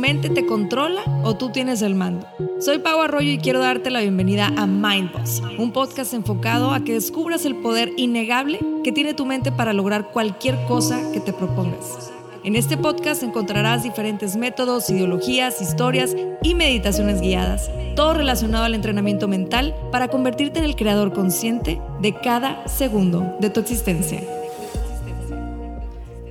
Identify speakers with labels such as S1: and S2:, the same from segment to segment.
S1: mente te controla o tú tienes el mando. Soy Pau Arroyo y quiero darte la bienvenida a Mindboss, un podcast enfocado a que descubras el poder innegable que tiene tu mente para lograr cualquier cosa que te propongas. En este podcast encontrarás diferentes métodos, ideologías, historias y meditaciones guiadas, todo relacionado al entrenamiento mental para convertirte en el creador consciente de cada segundo de tu existencia.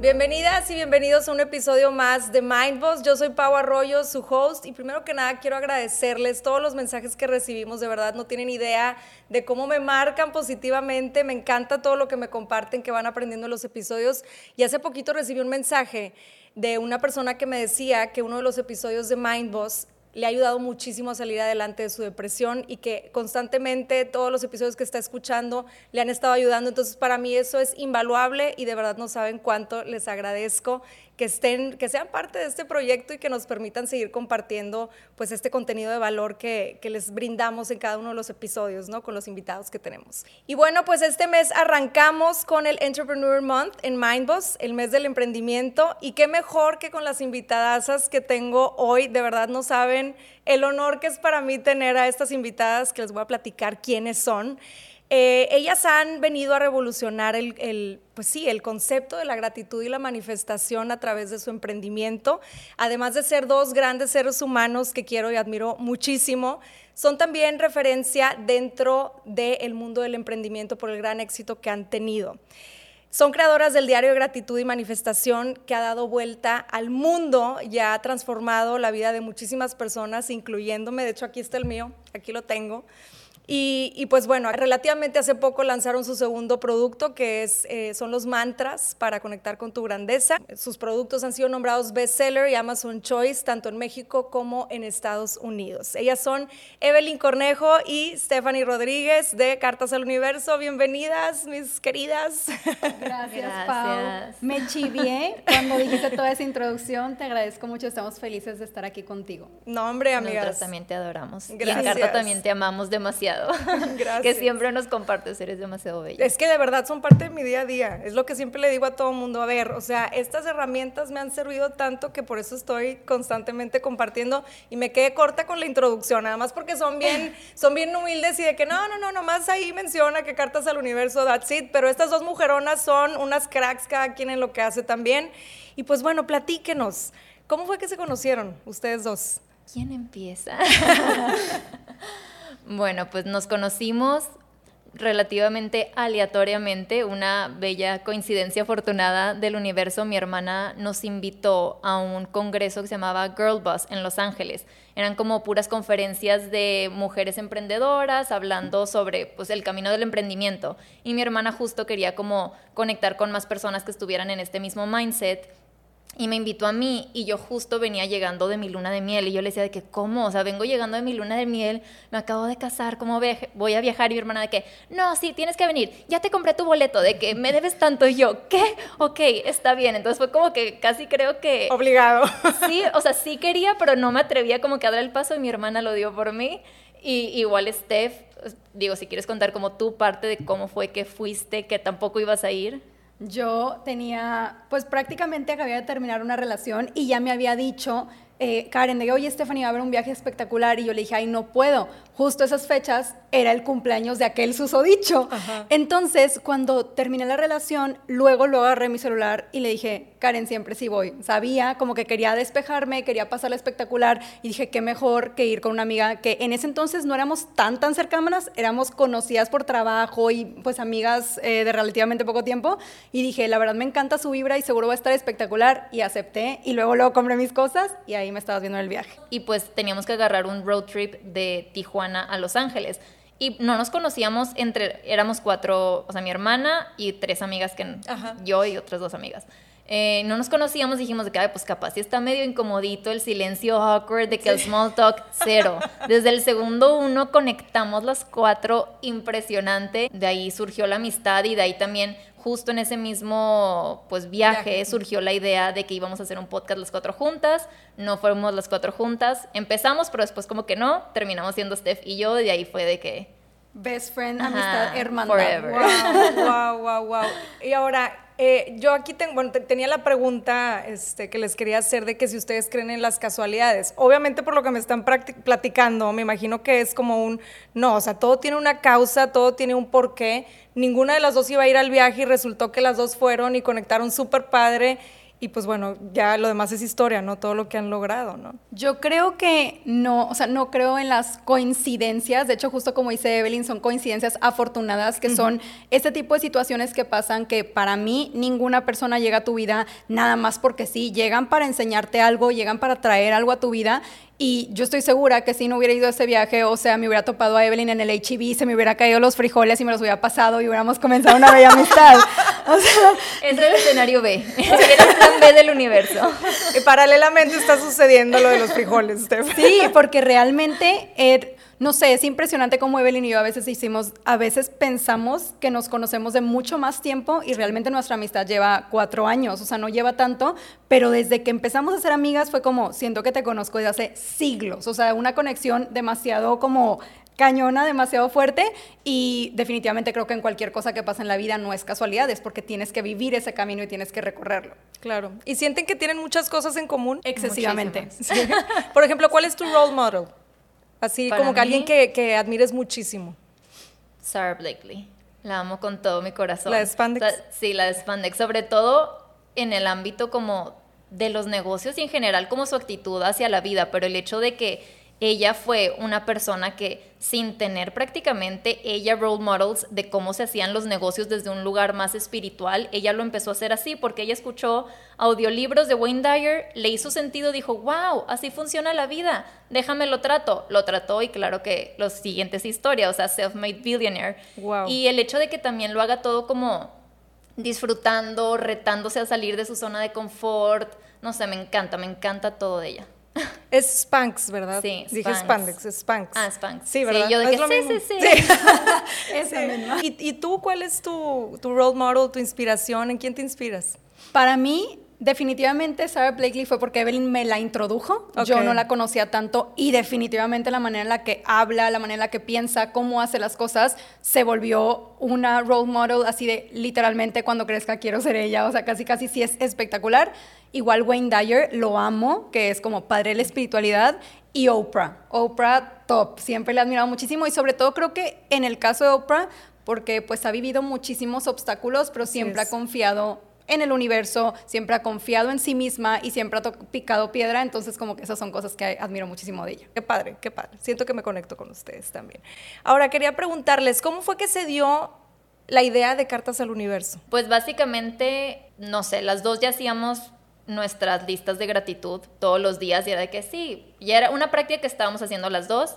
S1: Bienvenidas y bienvenidos a un episodio más de Mindboss. Yo soy Pau Arroyo, su host, y primero que nada quiero agradecerles todos los mensajes que recibimos. De verdad, no tienen idea de cómo me marcan positivamente. Me encanta todo lo que me comparten, que van aprendiendo los episodios. Y hace poquito recibí un mensaje de una persona que me decía que uno de los episodios de Mindboss le ha ayudado muchísimo a salir adelante de su depresión y que constantemente todos los episodios que está escuchando le han estado ayudando. Entonces, para mí eso es invaluable y de verdad no saben cuánto les agradezco que estén, que sean parte de este proyecto y que nos permitan seguir compartiendo pues este contenido de valor que, que, les brindamos en cada uno de los episodios, ¿no? Con los invitados que tenemos. Y bueno, pues este mes arrancamos con el Entrepreneur Month en Mindboss, el mes del emprendimiento, y qué mejor que con las invitadas que tengo hoy, de verdad no saben el honor que es para mí tener a estas invitadas que les voy a platicar quiénes son. Eh, ellas han venido a revolucionar el, pues sí, el concepto de la gratitud y la manifestación a través de su emprendimiento, además de ser dos grandes seres humanos que quiero y admiro muchísimo. Son también referencia dentro del mundo del emprendimiento por el gran éxito que han tenido. Son creadoras del diario de gratitud y manifestación que ha dado vuelta al mundo y ha transformado la vida de muchísimas personas, incluyéndome. De hecho, aquí está el mío, aquí lo tengo. Y, pues bueno, relativamente hace poco lanzaron su segundo producto, que es, eh, son los mantras para conectar con tu grandeza. Sus productos han sido nombrados bestseller y Amazon Choice, tanto en México como en Estados Unidos. Ellas son Evelyn Cornejo y Stephanie Rodríguez de Cartas al Universo. Bienvenidas, mis queridas.
S2: Gracias, Pau. Me chivié cuando dijiste toda esa introducción. Te agradezco mucho. Estamos felices de estar aquí contigo.
S1: No, hombre, amigas.
S3: Nosotros también te adoramos. Gracias. Y en Carta también te amamos demasiado. Gracias. Que siempre nos compartes, eres demasiado bella.
S1: Es que de verdad son parte de mi día a día. Es lo que siempre le digo a todo mundo. A ver, o sea, estas herramientas me han servido tanto que por eso estoy constantemente compartiendo y me quedé corta con la introducción, nada más porque son bien, son bien humildes y de que no, no, no, nomás ahí menciona que cartas al universo, that's it. Pero estas dos mujeronas son unas cracks cada quien en lo que hace también. Y pues bueno, platíquenos. ¿Cómo fue que se conocieron ustedes dos?
S3: ¿Quién empieza? Bueno, pues nos conocimos relativamente aleatoriamente, una bella coincidencia afortunada del universo. Mi hermana nos invitó a un congreso que se llamaba Girl Bus en Los Ángeles. Eran como puras conferencias de mujeres emprendedoras hablando sobre pues, el camino del emprendimiento. Y mi hermana justo quería como conectar con más personas que estuvieran en este mismo mindset y me invitó a mí y yo justo venía llegando de mi luna de miel y yo le decía de que, ¿cómo? O sea, vengo llegando de mi luna de miel, me acabo de casar, ¿cómo voy a viajar? Y mi hermana de que, no, sí, tienes que venir, ya te compré tu boleto, de que me debes tanto y yo, ¿qué? Ok, está bien. Entonces fue como que casi creo que...
S1: Obligado.
S3: Sí, o sea, sí quería, pero no me atrevía como que a dar el paso y mi hermana lo dio por mí. Y igual Steph, digo, si quieres contar como tu parte de cómo fue que fuiste, que tampoco ibas a ir.
S2: Yo tenía, pues prácticamente acabé de terminar una relación y ya me había dicho eh, Karen, de oye, Stephanie, va a haber un viaje espectacular. Y yo le dije, ay, no puedo. Justo esas fechas era el cumpleaños de aquel susodicho. Entonces, cuando terminé la relación, luego lo agarré mi celular y le dije, Karen, siempre sí voy. Sabía como que quería despejarme, quería pasarla espectacular y dije, qué mejor que ir con una amiga que en ese entonces no éramos tan, tan cercanas, éramos conocidas por trabajo y pues amigas eh, de relativamente poco tiempo. Y dije, la verdad me encanta su vibra y seguro va a estar espectacular. Y acepté y luego, luego compré mis cosas y ahí me estabas viendo el viaje.
S3: Y pues teníamos que agarrar un road trip de Tijuana a Los Ángeles y no nos conocíamos entre, éramos cuatro, o sea, mi hermana y tres amigas que yo y otras dos amigas. Eh, no nos conocíamos, dijimos de que, pues capaz si está medio incomodito el silencio awkward, de que el small talk, cero. Desde el segundo uno conectamos las cuatro, impresionante. De ahí surgió la amistad y de ahí también, justo en ese mismo pues viaje, surgió la idea de que íbamos a hacer un podcast las cuatro juntas. No fuimos las cuatro juntas. Empezamos, pero después como que no, terminamos siendo Steph y yo, y de ahí fue de que
S2: Best friend,
S3: Ajá,
S2: amistad, hermandad.
S3: forever.
S1: Wow, wow, wow, wow. Y ahora, eh, yo aquí tengo, bueno, te- tenía la pregunta este, que les quería hacer de que si ustedes creen en las casualidades. Obviamente por lo que me están platicando, me imagino que es como un, no, o sea, todo tiene una causa, todo tiene un porqué. Ninguna de las dos iba a ir al viaje y resultó que las dos fueron y conectaron súper padre. Y pues bueno, ya lo demás es historia, ¿no? Todo lo que han logrado, ¿no?
S2: Yo creo que no, o sea, no creo en las coincidencias. De hecho, justo como dice Evelyn, son coincidencias afortunadas, que son este tipo de situaciones que pasan que para mí ninguna persona llega a tu vida nada más porque sí. Llegan para enseñarte algo, llegan para traer algo a tu vida. Y yo estoy segura que si no hubiera ido a ese viaje, o sea, me hubiera topado a Evelyn en el HEB, se me hubiera caído los frijoles y me los hubiera pasado y hubiéramos comenzado una bella amistad. O sea,
S3: Es el escenario B. Era el plan B del universo.
S1: Y paralelamente está sucediendo lo de los frijoles, Steph.
S2: Sí, porque realmente, eh, no sé, es impresionante como Evelyn y yo a veces hicimos, a veces pensamos que nos conocemos de mucho más tiempo y realmente nuestra amistad lleva cuatro años, o sea, no lleva tanto, pero desde que empezamos a ser amigas fue como, siento que te conozco desde hace siglos, o sea, una conexión demasiado como cañona, demasiado fuerte y definitivamente creo que en cualquier cosa que pasa en la vida no es casualidad, es porque tienes que vivir ese camino y tienes que recorrerlo.
S1: Claro. ¿Y sienten que tienen muchas cosas en común?
S2: Excesivamente.
S1: Sí. Por ejemplo, ¿cuál es tu role model? Así
S3: Para
S1: como que alguien que, que admires muchísimo.
S3: Sarah Blakely. La amo con todo mi corazón.
S1: ¿La de Spandex?
S3: O sea, sí, la de Spandex. Sobre todo en el ámbito como de los negocios y en general como su actitud hacia la vida, pero el hecho de que ella fue una persona que sin tener prácticamente ella role models de cómo se hacían los negocios desde un lugar más espiritual, ella lo empezó a hacer así porque ella escuchó audiolibros de Wayne Dyer, le hizo sentido, dijo, wow, así funciona la vida, déjame lo trato, lo trató y claro que los siguientes historias, o sea, self-made billionaire.
S1: Wow.
S3: Y el hecho de que también lo haga todo como disfrutando, retándose a salir de su zona de confort, no sé, me encanta, me encanta todo de ella.
S1: Es Spanx, ¿verdad?
S3: Sí,
S1: Dije
S3: Spanx.
S1: Spandex, es Spanx.
S3: Ah, Spanx.
S1: Sí,
S3: Sí,
S1: ¿verdad?
S3: yo de
S1: Es
S3: que
S1: lo
S3: sí,
S1: mismo.
S3: sí, sí.
S2: Esa misma.
S1: ¿Y, y tú cuál es tu, tu role model, tu inspiración? ¿En quién te inspiras?
S2: Para mí, definitivamente Sarah Blakely fue porque Evelyn me la introdujo. Yo no la conocía tanto y definitivamente la manera en la que habla, la manera en la que piensa, cómo hace las cosas, se volvió una role model así de literalmente cuando crezca quiero ser ella. O sea, casi casi sí es espectacular. Igual Wayne Dyer, lo amo, que es como padre de la espiritualidad. Y Oprah. Oprah, top. Siempre le he admirado muchísimo y sobre todo creo que en el caso de Oprah, porque pues ha vivido muchísimos obstáculos, pero siempre ha confiado en el universo, siempre ha confiado en sí misma y siempre ha picado piedra, entonces como que esas son cosas que admiro muchísimo de ella.
S1: Qué padre, qué padre. Siento que me conecto con ustedes también. Ahora, quería preguntarles, ¿cómo fue que se dio la idea de Cartas al Universo?
S3: Pues básicamente, no sé, las dos ya hacíamos nuestras listas de gratitud todos los días y era de que sí, ya era una práctica que estábamos haciendo las dos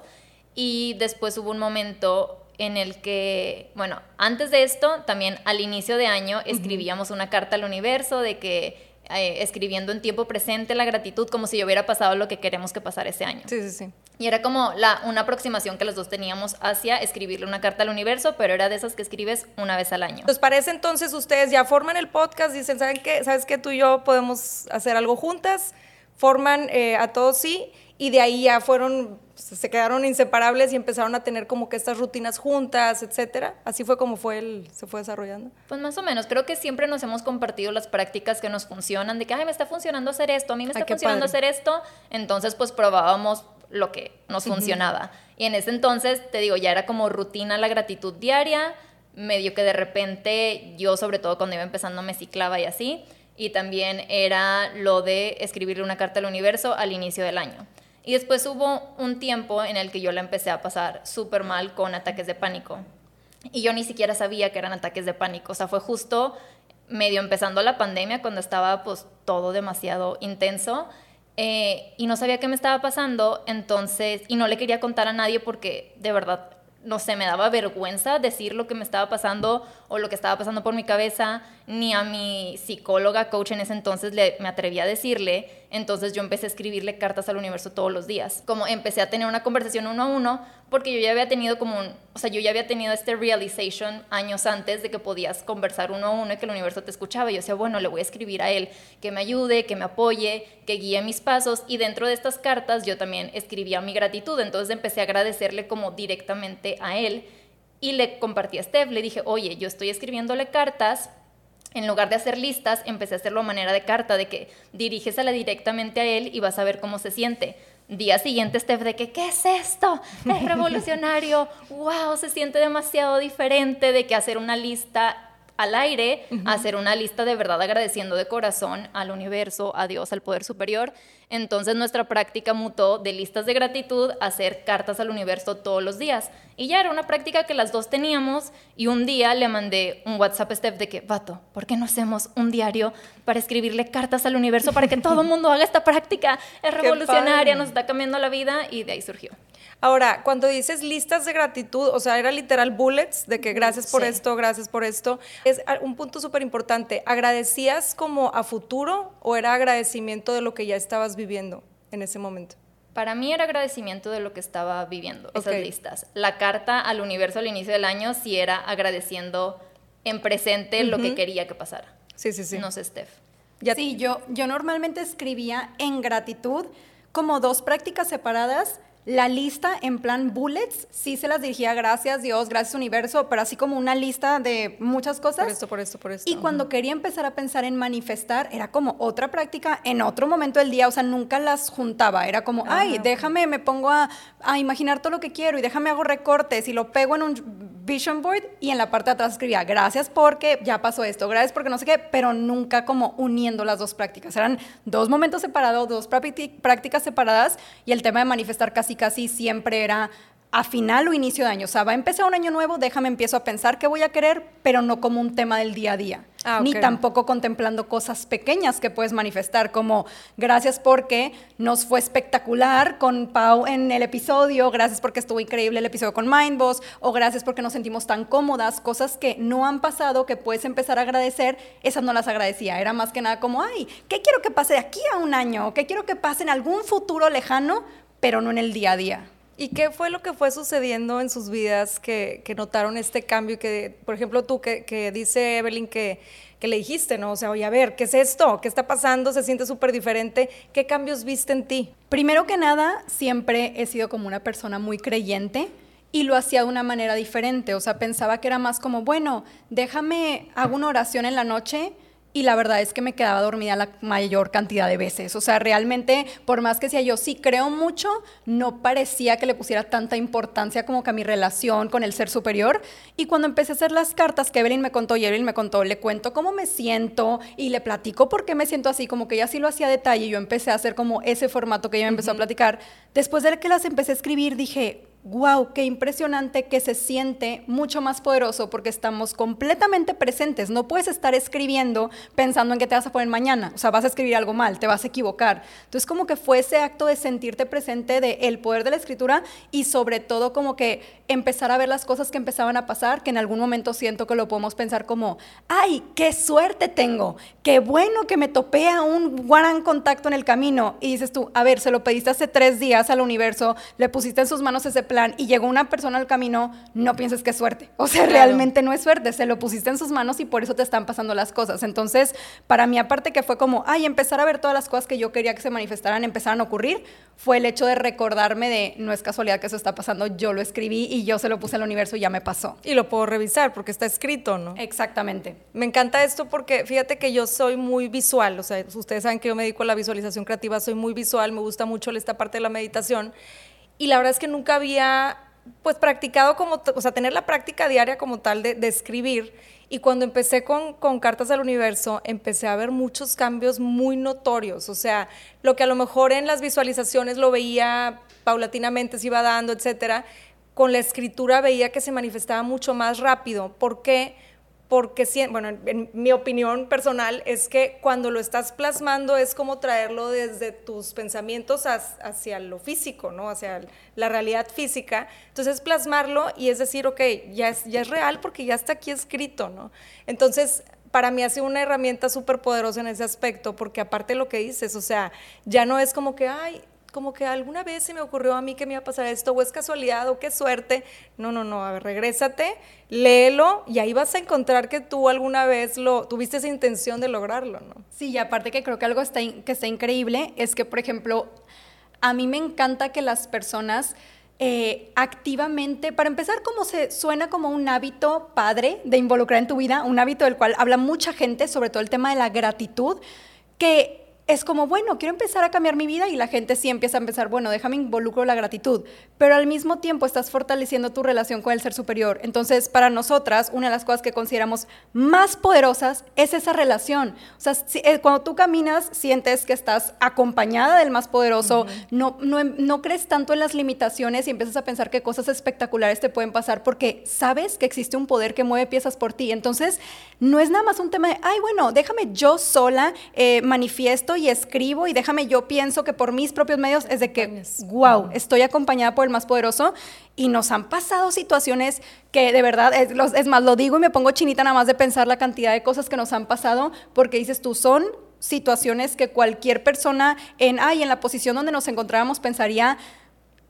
S3: y después hubo un momento en el que, bueno, antes de esto, también al inicio de año escribíamos una carta al universo de que eh, escribiendo en tiempo presente la gratitud como si ya hubiera pasado lo que queremos que pasara ese año.
S1: Sí, sí, sí.
S3: Y era como la, una aproximación que los dos teníamos hacia escribirle una carta al universo, pero era de esas que escribes una vez al año.
S1: ¿Les parece entonces ustedes ya forman el podcast? Dicen, ¿saben qué? ¿Sabes qué? Tú y yo podemos hacer algo juntas. Forman eh, a todos sí. Y de ahí ya fueron, se quedaron inseparables y empezaron a tener como que estas rutinas juntas, etcétera. Así fue como fue el, se fue desarrollando.
S3: Pues más o menos, creo que siempre nos hemos compartido las prácticas que nos funcionan, de que, ay, me está funcionando hacer esto, a mí me
S1: Ay,
S3: está
S1: qué
S3: funcionando
S1: padre.
S3: hacer esto, entonces pues probábamos lo que nos funcionaba. Y en ese entonces, te digo, ya era como rutina la gratitud diaria, medio que de repente yo, sobre todo cuando iba empezando, me ciclaba y así, y también era lo de escribirle una carta al universo al inicio del año. Y después hubo un tiempo en el que yo la empecé a pasar súper mal con ataques de pánico. Y yo ni siquiera sabía que eran ataques de pánico. O sea, fue justo medio empezando la pandemia cuando estaba pues todo demasiado intenso. eh, y no sabía qué me estaba pasando, entonces, y no le quería contar a nadie porque de verdad, no sé, me daba vergüenza decir lo que me estaba pasando o lo que estaba pasando por mi cabeza, ni a mi psicóloga, coach en ese entonces le, me atreví a decirle, entonces yo empecé a escribirle cartas al universo todos los días, como empecé a tener una conversación uno a uno, porque yo ya había tenido como o sea, yo ya había tenido este realization años antes de que podías conversar uno a uno y que el universo te escuchaba, yo decía, bueno, le voy a escribir a él, que me ayude, que me apoye, que guíe mis pasos, y dentro de estas cartas yo también escribía mi gratitud, entonces empecé a agradecerle como directamente a él, y le compartí a Steph, le dije, oye, yo estoy escribiéndole cartas, en lugar de hacer listas, empecé a hacerlo a manera de carta, de que dirígesela directamente a él y vas a ver cómo se siente. Día siguiente, Steph, de que, ¿qué es esto? Es revolucionario, wow, se siente demasiado diferente de que hacer una lista al aire, hacer una lista de verdad agradeciendo de corazón al universo, a Dios, al poder superior. Entonces nuestra práctica mutó de listas de gratitud a hacer cartas al universo todos los días. Y ya era una práctica que las dos teníamos y un día le mandé un WhatsApp a Steph de que, vato, ¿por qué no hacemos un diario para escribirle cartas al universo para que todo el mundo haga esta práctica? Es revolucionaria, nos está cambiando la vida y de ahí surgió.
S1: Ahora, cuando dices listas de gratitud, o sea, era literal bullets de que gracias por esto, gracias por esto. Es un punto súper importante. ¿Agradecías como a futuro o era agradecimiento de lo que ya estabas viviendo en ese momento?
S3: Para mí era agradecimiento de lo que estaba viviendo, esas listas. La carta al universo al inicio del año sí era agradeciendo en presente lo que quería que pasara.
S1: Sí, sí, sí.
S3: No sé, Steph.
S2: sí, yo, yo normalmente escribía en gratitud como dos prácticas separadas la lista en plan bullets, sí se las dirigía gracias Dios, gracias universo, pero así como una lista de muchas cosas.
S1: Por esto, por esto, por esto.
S2: Y cuando quería empezar a pensar en manifestar, era como otra práctica en otro momento del día, o sea, nunca las juntaba, era como, ay, déjame, me pongo a, a, imaginar todo lo que quiero y déjame hago recortes y lo pego en un vision board y en la parte de atrás escribía, gracias porque ya pasó esto, gracias porque no sé qué, pero nunca como uniendo las dos prácticas. Eran dos momentos separados, dos prácticas separadas y el tema de manifestar casi casi siempre era a final o inicio de año. O sea, va a empezar un año nuevo, déjame empiezo a pensar qué voy a querer, pero no como un tema del día a día. Ah, Ni tampoco contemplando cosas pequeñas que puedes manifestar, como gracias porque nos fue espectacular con Pau en el episodio, gracias porque estuvo increíble el episodio con Mindboss, o gracias porque nos sentimos tan cómodas, cosas que no han pasado, que puedes empezar a agradecer, esas no las agradecía. Era más que nada como, ay, ¿qué quiero que pase de aquí a un año? ¿Qué quiero que pase en algún futuro lejano? Pero no en el día a día.
S1: ¿Y qué fue lo que fue sucediendo en sus vidas que, notaron este cambio? Que, por ejemplo, tú que, dice Evelyn que, que, le dijiste, ¿no? O sea, oye, a ver, ¿qué es esto? ¿Qué está pasando? Se siente súper diferente. ¿Qué cambios viste en ti?
S2: Primero que nada, siempre he sido como una persona muy creyente y lo hacía de una manera diferente. O sea, pensaba que era más como, bueno, déjame, hago una oración en la noche y la verdad es que me quedaba dormida la mayor cantidad de veces. O sea, realmente, por más que sea yo sí creo mucho, no parecía que le pusiera tanta importancia como que a mi relación con el ser superior. Y cuando empecé a hacer las cartas que Evelyn me contó y Evelyn me contó, le cuento cómo me siento y le platico por qué me siento así, como que ella sí lo hacía a detalle. Y yo empecé a hacer como ese formato que ella me empezó a platicar. Después de que las empecé a escribir, dije, wow, qué impresionante que se siente mucho más poderoso porque estamos completamente presentes. No puedes estar escribiendo pensando en qué te vas a poner mañana. O sea, vas a escribir algo mal, te vas a equivocar. Entonces, como que fue ese acto de sentirte presente de el poder de la escritura y sobre todo como que empezar a ver las cosas que empezaban a pasar, que en algún momento siento que lo podemos pensar como, ay, qué suerte tengo, qué bueno que me topé a un gran contacto en el camino. Y dices tú, a ver, se lo pediste hace tres días al universo, le pusiste en sus manos ese plan y llegó una persona al camino, no pienses que es suerte. O sea, realmente no es suerte, se lo pusiste en sus manos y por eso te están pasando las cosas. Entonces, para mí, aparte que fue como, ay, empezar a ver todas las cosas que yo quería que se manifestaran, empezaran a ocurrir, fue el hecho de recordarme de, no es casualidad que eso está pasando, yo lo escribí y yo se lo puse al universo y ya me pasó.
S1: Y lo puedo revisar porque está escrito, ¿no?
S2: Exactamente.
S1: Me encanta esto porque fíjate que yo soy muy visual, o sea, ustedes saben que yo me dedico a la visualización creativa, soy muy visual, me gusta mucho esta parte de la meditación y la verdad es que nunca había pues practicado como, o sea, tener la práctica diaria como tal de, escribir. Y cuando empecé con, con, Cartas al Universo, empecé a ver muchos cambios muy notorios. O sea, lo que a lo mejor en las visualizaciones lo veía paulatinamente, se iba dando, etcétera, con la escritura veía que se manifestaba mucho más rápido. ¿Por qué? porque, bueno, en, mi opinión personal es que cuando lo estás plasmando es como traerlo desde tus pensamientos hacia lo físico, ¿no? Hacia la realidad física. Entonces plasmarlo y es decir, ok, ya es, ya es real porque ya está aquí escrito, ¿no? Entonces, para mí ha sido una herramienta súper poderosa en ese aspecto, porque aparte de lo que dices, o sea, ya no es como que, ay, como que alguna vez se me ocurrió a mí que me iba a pasar esto, o es casualidad, o qué suerte. No, no, no, a ver, regrésate, léelo, y ahí vas a encontrar que tú alguna vez lo, tuviste esa intención de lograrlo, ¿no?
S2: Sí, y aparte que creo que algo está, que está increíble es que, por ejemplo, a mí me encanta que las personas eh, activamente, para empezar, como se suena como un hábito padre de involucrar en tu vida, un hábito del cual habla mucha gente, sobre todo el tema de la gratitud, que es como, bueno, quiero empezar a cambiar mi vida y la gente sí empieza a empezar, bueno, déjame involucro la gratitud, pero al mismo tiempo estás fortaleciendo tu relación con el ser superior. Entonces, para nosotras, una de las cosas que consideramos más poderosas es esa relación. O sea, eh, cuando tú caminas, sientes que estás acompañada del más poderoso, no, no, no crees tanto en las limitaciones y empiezas a pensar que cosas espectaculares te pueden pasar porque sabes que existe un poder que mueve piezas por ti. Entonces, no es nada más un tema de, ay, bueno, déjame yo sola eh, manifiesto y escribo y déjame yo pienso que por mis propios medios es de que, wow, estoy acompañada por el más poderoso y nos han pasado situaciones que de verdad, es, es más, lo digo y me pongo chinita nada más de pensar la cantidad de cosas que nos han pasado porque dices tú, son situaciones que cualquier persona en, ay, en la posición donde nos encontrábamos pensaría,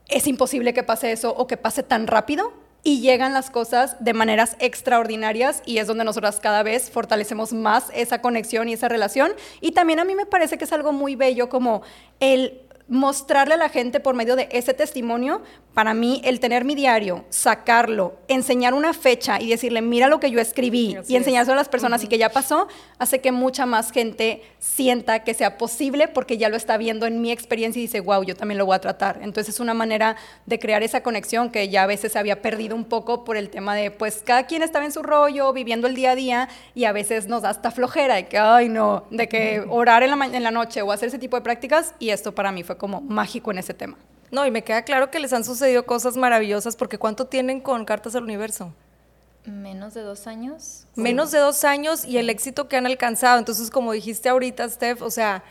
S2: es imposible que pase eso o que pase tan rápido, y llegan las cosas de maneras extraordinarias y es donde nosotras cada vez fortalecemos más esa conexión y esa relación. Y también a mí me parece que es algo muy bello como el mostrarle a la gente por medio de ese testimonio, para mí el tener mi diario, sacarlo, enseñar una fecha y decirle, mira lo que yo escribí y enseñárselo a las personas y que ya pasó, hace que mucha más gente sienta que sea posible porque ya lo está viendo en mi experiencia y dice, wow, yo también lo voy a tratar. Entonces es una manera de crear esa conexión que ya a veces se había perdido un poco por el tema de, pues cada quien estaba en su rollo, viviendo el día a día y a veces nos da hasta flojera de que, ay no, de que orar en la, en la noche o hacer ese tipo de prácticas y esto para mí fue como mágico en ese tema.
S1: No, y me queda claro que les han sucedido cosas maravillosas, porque ¿cuánto tienen con Cartas al Universo?
S3: Menos de dos años.
S1: Menos de dos años y el éxito que han alcanzado. Entonces, como dijiste ahorita, Steph, o sea,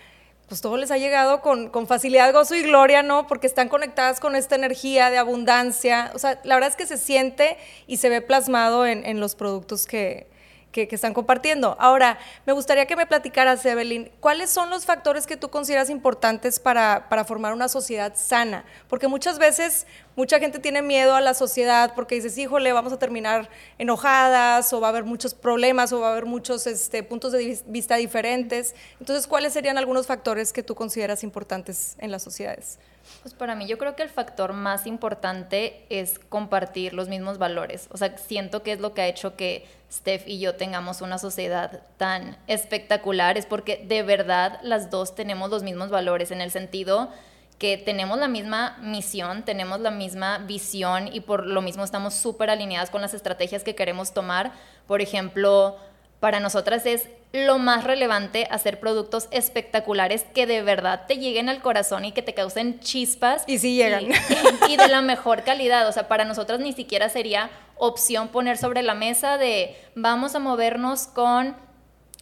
S1: pues todo les ha llegado con, facilidad, gozo y gloria, ¿no? Porque están conectadas con esta energía de abundancia. O sea, la verdad es que se siente y se ve plasmado en los productos que, que, están compartiendo. Ahora, me gustaría que me platicaras, Evelyn, ¿cuáles son los factores que tú consideras importantes para, para, formar una sociedad sana? Porque muchas veces mucha gente tiene miedo a la sociedad porque dices, híjole, vamos a terminar enojadas o va a haber muchos problemas o va a haber muchos este, puntos de vista diferentes. Entonces, ¿cuáles serían algunos factores que tú consideras importantes en las sociedades?
S3: Pues para mí yo creo que el factor más importante es compartir los mismos valores. O sea, siento que es lo que ha hecho que Steph y yo tengamos una sociedad tan espectacular, es porque de verdad las dos tenemos los mismos valores en el sentido que tenemos la misma misión, tenemos la misma visión y por lo mismo estamos súper alineadas con las estrategias que queremos tomar. Por ejemplo, para nosotras es lo más relevante hacer productos espectaculares que de verdad te lleguen al corazón y que te causen chispas.
S1: Y sí llegan.
S3: Y, de la mejor calidad. O sea, para nosotras ni siquiera sería opción poner sobre la mesa de vamos a movernos con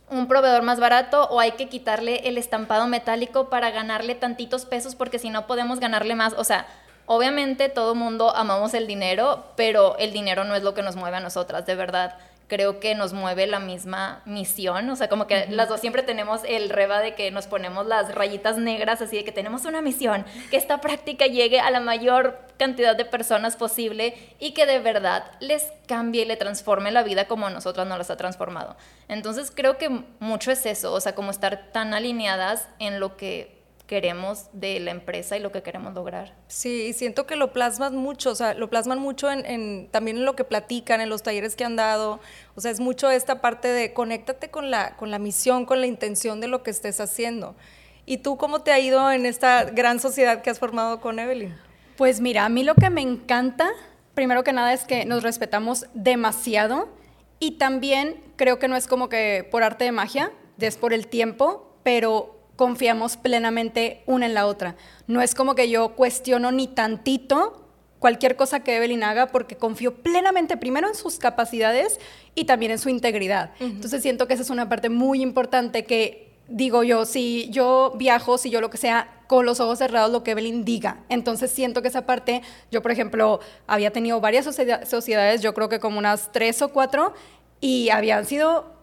S3: un proveedor más barato o hay que quitarle el estampado metálico para ganarle tantitos pesos porque si no podemos ganarle más. O sea, obviamente todo mundo amamos el dinero, pero el dinero no es lo que nos mueve a nosotras, de verdad creo que nos mueve la misma misión, o sea, como que las dos siempre tenemos el reba de que nos ponemos las rayitas negras, así de que tenemos una misión, que esta práctica llegue a la mayor cantidad de personas posible y que de verdad les cambie y le transforme la vida como nosotras nos las ha transformado. Entonces creo que mucho es eso, o sea, como estar tan alineadas en lo que queremos de la empresa y lo que queremos lograr.
S1: Sí, siento que lo plasman mucho, o sea, lo plasman mucho en, también en lo que platican, en los talleres que han dado, o sea, es mucho esta parte de conéctate con la, con la misión, con la intención de lo que estés haciendo. ¿Y tú cómo te ha ido en esta gran sociedad que has formado con Evelyn?
S2: Pues mira, a mí lo que me encanta, primero que nada, es que nos respetamos demasiado y también creo que no es como que por arte de magia, es por el tiempo, pero confiamos plenamente una en la otra. No es como que yo cuestiono ni tantito cualquier cosa que Evelyn haga porque confío plenamente primero en sus capacidades y también en su integridad. Entonces siento que esa es una parte muy importante que digo yo, si yo viajo, si yo lo que sea, con los ojos cerrados lo que Evelyn diga. Entonces siento que esa parte, yo por ejemplo, había tenido varias sociedades, yo creo que como unas tres o cuatro, y habían sido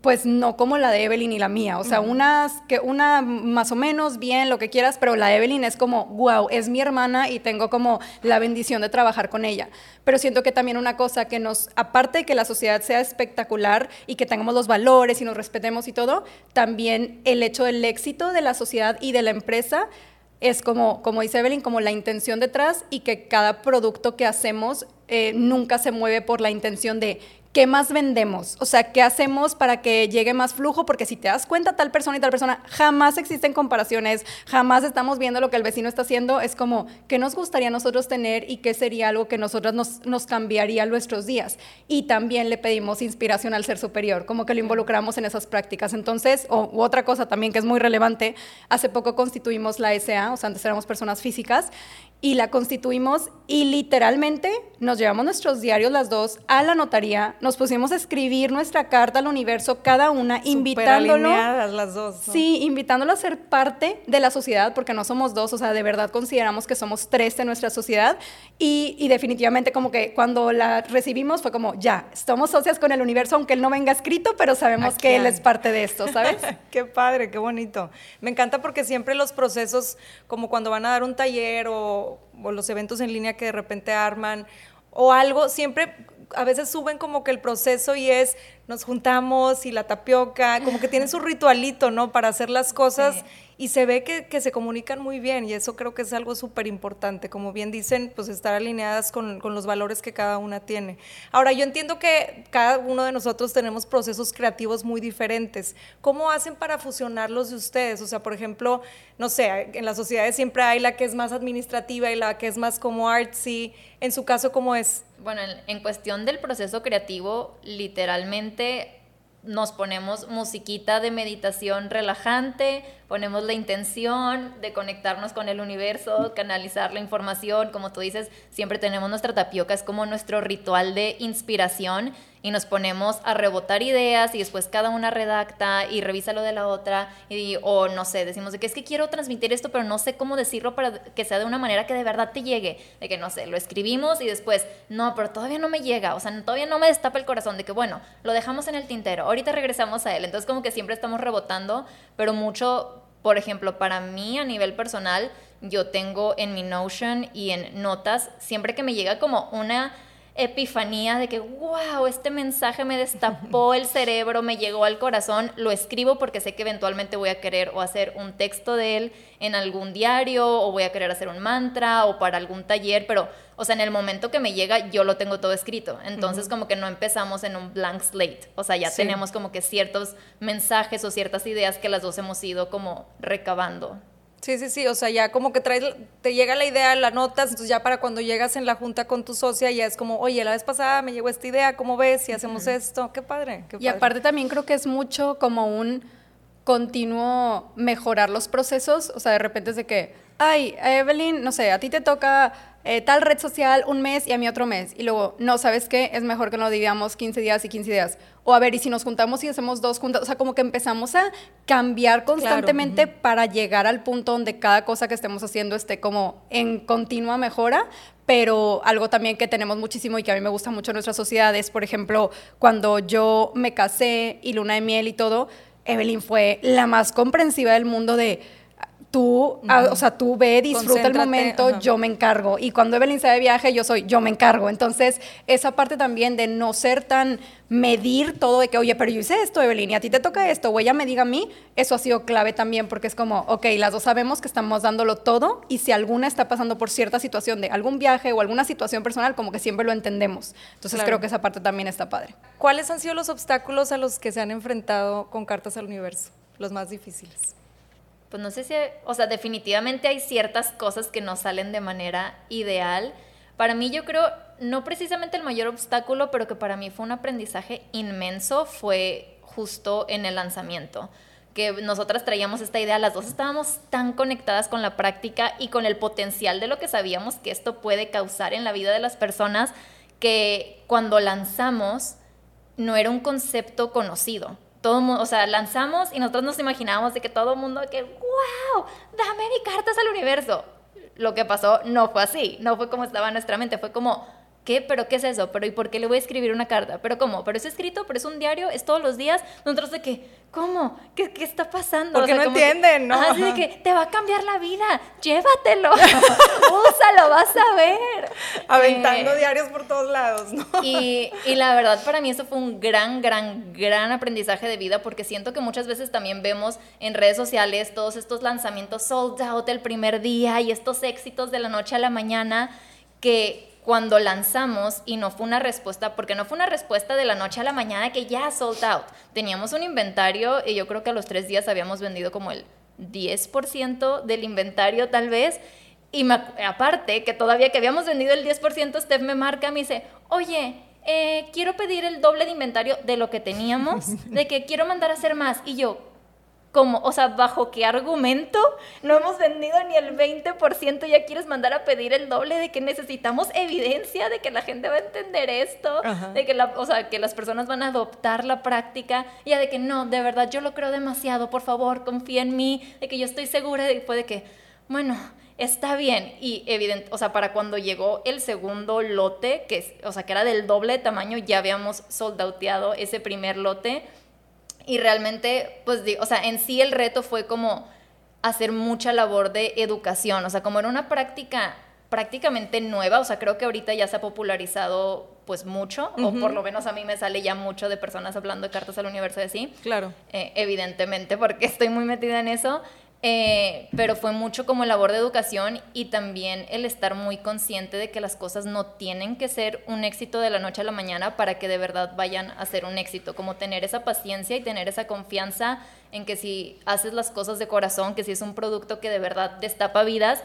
S2: pues no como la de Evelyn y la mía, o sea, unas que una más o menos bien, lo que quieras, pero la de Evelyn es como, wow, es mi hermana y tengo como la bendición de trabajar con ella. Pero siento que también una cosa que nos, aparte de que la sociedad sea espectacular y que tengamos los valores y nos respetemos y todo, también el hecho del éxito de la sociedad y de la empresa es como, como dice Evelyn, como la intención detrás y que cada producto que hacemos eh, nunca se mueve por la intención de ¿qué más vendemos? O sea, ¿qué hacemos para que llegue más flujo? Porque si te das cuenta, tal persona y tal persona, jamás existen comparaciones, jamás estamos viendo lo que el vecino está haciendo. Es como, ¿qué nos gustaría nosotros tener y qué sería algo que nosotros nos, nos cambiaría nuestros días? Y también le pedimos inspiración al ser superior, como que lo involucramos en esas prácticas. Entonces, o, otra cosa también que es muy relevante, hace poco constituimos la SA, o sea, antes éramos personas físicas, y la constituimos y literalmente nos llevamos nuestros diarios las dos a la notaría, nos pusimos a escribir nuestra carta al universo cada una, invitándolo.
S1: las dos.
S2: Sí, invitándolo a ser parte de la sociedad, porque no somos dos, o sea, de verdad consideramos que somos tres en nuestra sociedad y, y definitivamente como que cuando la recibimos fue como, ya, estamos socias con el universo, aunque él no venga escrito, pero sabemos que él es parte de esto, ¿sabes?
S1: qué padre, qué bonito. Me encanta porque siempre los procesos, como cuando van a dar un taller o o, los eventos en línea que de repente arman o algo, siempre a veces suben como que el proceso y es nos juntamos y la tapioca, como que tienen su ritualito, ¿no? Para hacer las cosas y se ve que, se comunican muy bien y eso creo que es algo súper importante. Como bien dicen, pues estar alineadas con, los valores que cada una tiene. Ahora, yo entiendo que cada uno de nosotros tenemos procesos creativos muy diferentes. ¿Cómo hacen para fusionarlos de ustedes? O sea, por ejemplo, no sé, en las sociedades siempre hay la que es más administrativa y la que es más como artsy. En su caso, ¿cómo es?
S3: Bueno, en cuestión del proceso creativo, literalmente nos ponemos musiquita de meditación relajante, ponemos la intención de conectarnos con el universo, canalizar la información, como tú dices, siempre tenemos nuestra tapioca, es como nuestro ritual de inspiración y nos ponemos a rebotar ideas y después cada una redacta y revisa lo de la otra y o no sé, decimos de que es que quiero transmitir esto pero no sé cómo decirlo para que sea de una manera que de verdad te llegue, de que no sé, lo escribimos y después, no, pero todavía no me llega, o sea, todavía no me destapa el corazón de que bueno, lo dejamos en el tintero, ahorita regresamos a él, entonces como que siempre estamos rebotando, pero mucho, por ejemplo, para mí a nivel personal, yo tengo en mi Notion y en notas, siempre que me llega como una epifanía de que, wow, este mensaje me destapó el cerebro, me llegó al corazón, lo escribo porque sé que eventualmente voy a querer o hacer un texto de él en algún diario o voy a querer hacer un mantra o para algún taller, pero, o sea, en el momento que me llega yo lo tengo todo escrito. Entonces como que no empezamos en un blank slate, o sea, ya tenemos como que ciertos mensajes o ciertas ideas que las dos hemos ido como recabando.
S1: Sí, sí, sí, o sea, ya como que traes, te llega la idea, la notas, entonces ya para cuando llegas en la junta con tu socia ya es como, oye, la vez pasada me llegó esta idea, ¿cómo ves si hacemos esto? Qué padre,
S2: Y aparte también creo que es mucho como un continuo mejorar los procesos, o sea, de repente es de que, ay, Evelyn, no sé, a ti te toca eh, tal red social un mes y a mí otro mes. Y luego, no, ¿sabes qué? Es mejor que no digamos 15 días y 15 días. O a ver, y si nos juntamos y hacemos dos juntas, o sea, como que empezamos a cambiar constantemente para llegar al punto donde cada cosa que estemos haciendo esté como en continua mejora. Pero algo también que tenemos muchísimo y que a mí me gusta mucho en nuestra sociedad es, por ejemplo, cuando yo me casé y luna de miel y todo, Evelyn fue la más comprensiva del mundo de tú, ah, o sea, tú ve, disfruta el momento, yo me encargo. Y cuando Evelyn se de viaje, yo soy, yo me encargo. Entonces, esa parte también de no ser tan medir todo de que, oye, pero yo hice esto, Evelyn, y a ti te toca esto, o ella me diga a mí, eso ha sido clave también, porque es como, ok, las dos sabemos que estamos dándolo todo, y si alguna está pasando por cierta situación de algún viaje o alguna situación personal, como que siempre lo entendemos. Entonces, creo que esa parte también está padre.
S1: ¿Cuáles han sido los obstáculos a los que se han enfrentado con Cartas al Universo? Los más difíciles
S3: pues no sé si, o sea, definitivamente hay ciertas cosas que no salen de manera ideal. Para mí yo creo, no precisamente el mayor obstáculo, pero que para mí fue un aprendizaje inmenso, fue justo en el lanzamiento que nosotras traíamos esta idea, las dos estábamos tan conectadas con la práctica y con el potencial de lo que sabíamos que esto puede causar en la vida de las personas, que cuando lanzamos no era un concepto conocido todo mundo, o sea, lanzamos y nosotros nos imaginábamos de que todo el mundo, que, wow, dame mi cartas al universo. Lo que pasó no fue así, no fue como estaba en nuestra mente, fue como, ¿Qué? ¿Pero qué es eso? ¿Pero y por qué le voy a escribir una carta? ¿Pero cómo? ¿Pero es escrito? ¿Pero es un diario? ¿Es todos los días? Nosotros de que, ¿cómo? ¿Qué, qué está pasando?
S1: Porque no entienden, ¿no?
S3: Así de que te va a cambiar la vida, llévatelo, úsalo, vas a ver.
S1: Aventando eh, diarios por todos lados, ¿no?
S3: Y, y la verdad para mí eso fue un gran, gran, gran aprendizaje de vida porque siento que muchas veces también vemos en redes sociales todos estos lanzamientos sold out el primer día y estos éxitos de la noche a la mañana que cuando lanzamos y no fue una respuesta, porque no fue una respuesta de la noche a la mañana que ya sold out. Teníamos un inventario y yo creo que a los tres días habíamos vendido como el 10% del inventario tal vez. Y aparte, que todavía que habíamos vendido el 10%, Steph me marca, me dice, oye, eh, quiero pedir el doble de inventario de lo que teníamos, de que quiero mandar a hacer más. Y yo, como, o sea, bajo qué argumento no hemos vendido ni el 20%, ya quieres mandar a pedir el doble de que necesitamos evidencia de que la gente va a entender esto, de que la, o sea, que las personas van a adoptar la práctica, ya de que no, de verdad yo lo creo demasiado, por favor, confía en mí, de que yo estoy segura de, de que, bueno, está bien y evidente, o sea, para cuando llegó el segundo lote, que o sea, que era del doble de tamaño, ya habíamos soldauteado ese primer lote y realmente, pues, o sea, en sí el reto fue como hacer mucha labor de educación, o sea, como era una práctica prácticamente nueva, o sea, creo que ahorita ya se ha popularizado pues mucho, o por lo menos a mí me sale ya mucho de personas hablando de cartas al universo de sí.
S1: Claro.
S3: Eh, evidentemente, porque estoy muy metida en eso, eh, pero fue mucho como labor de educación y también el estar muy consciente de que las cosas no tienen que ser un éxito de la noche a la mañana para que de verdad vayan a ser un éxito, como tener esa paciencia y tener esa confianza en que si haces las cosas de corazón, que si es un producto que de verdad destapa vidas,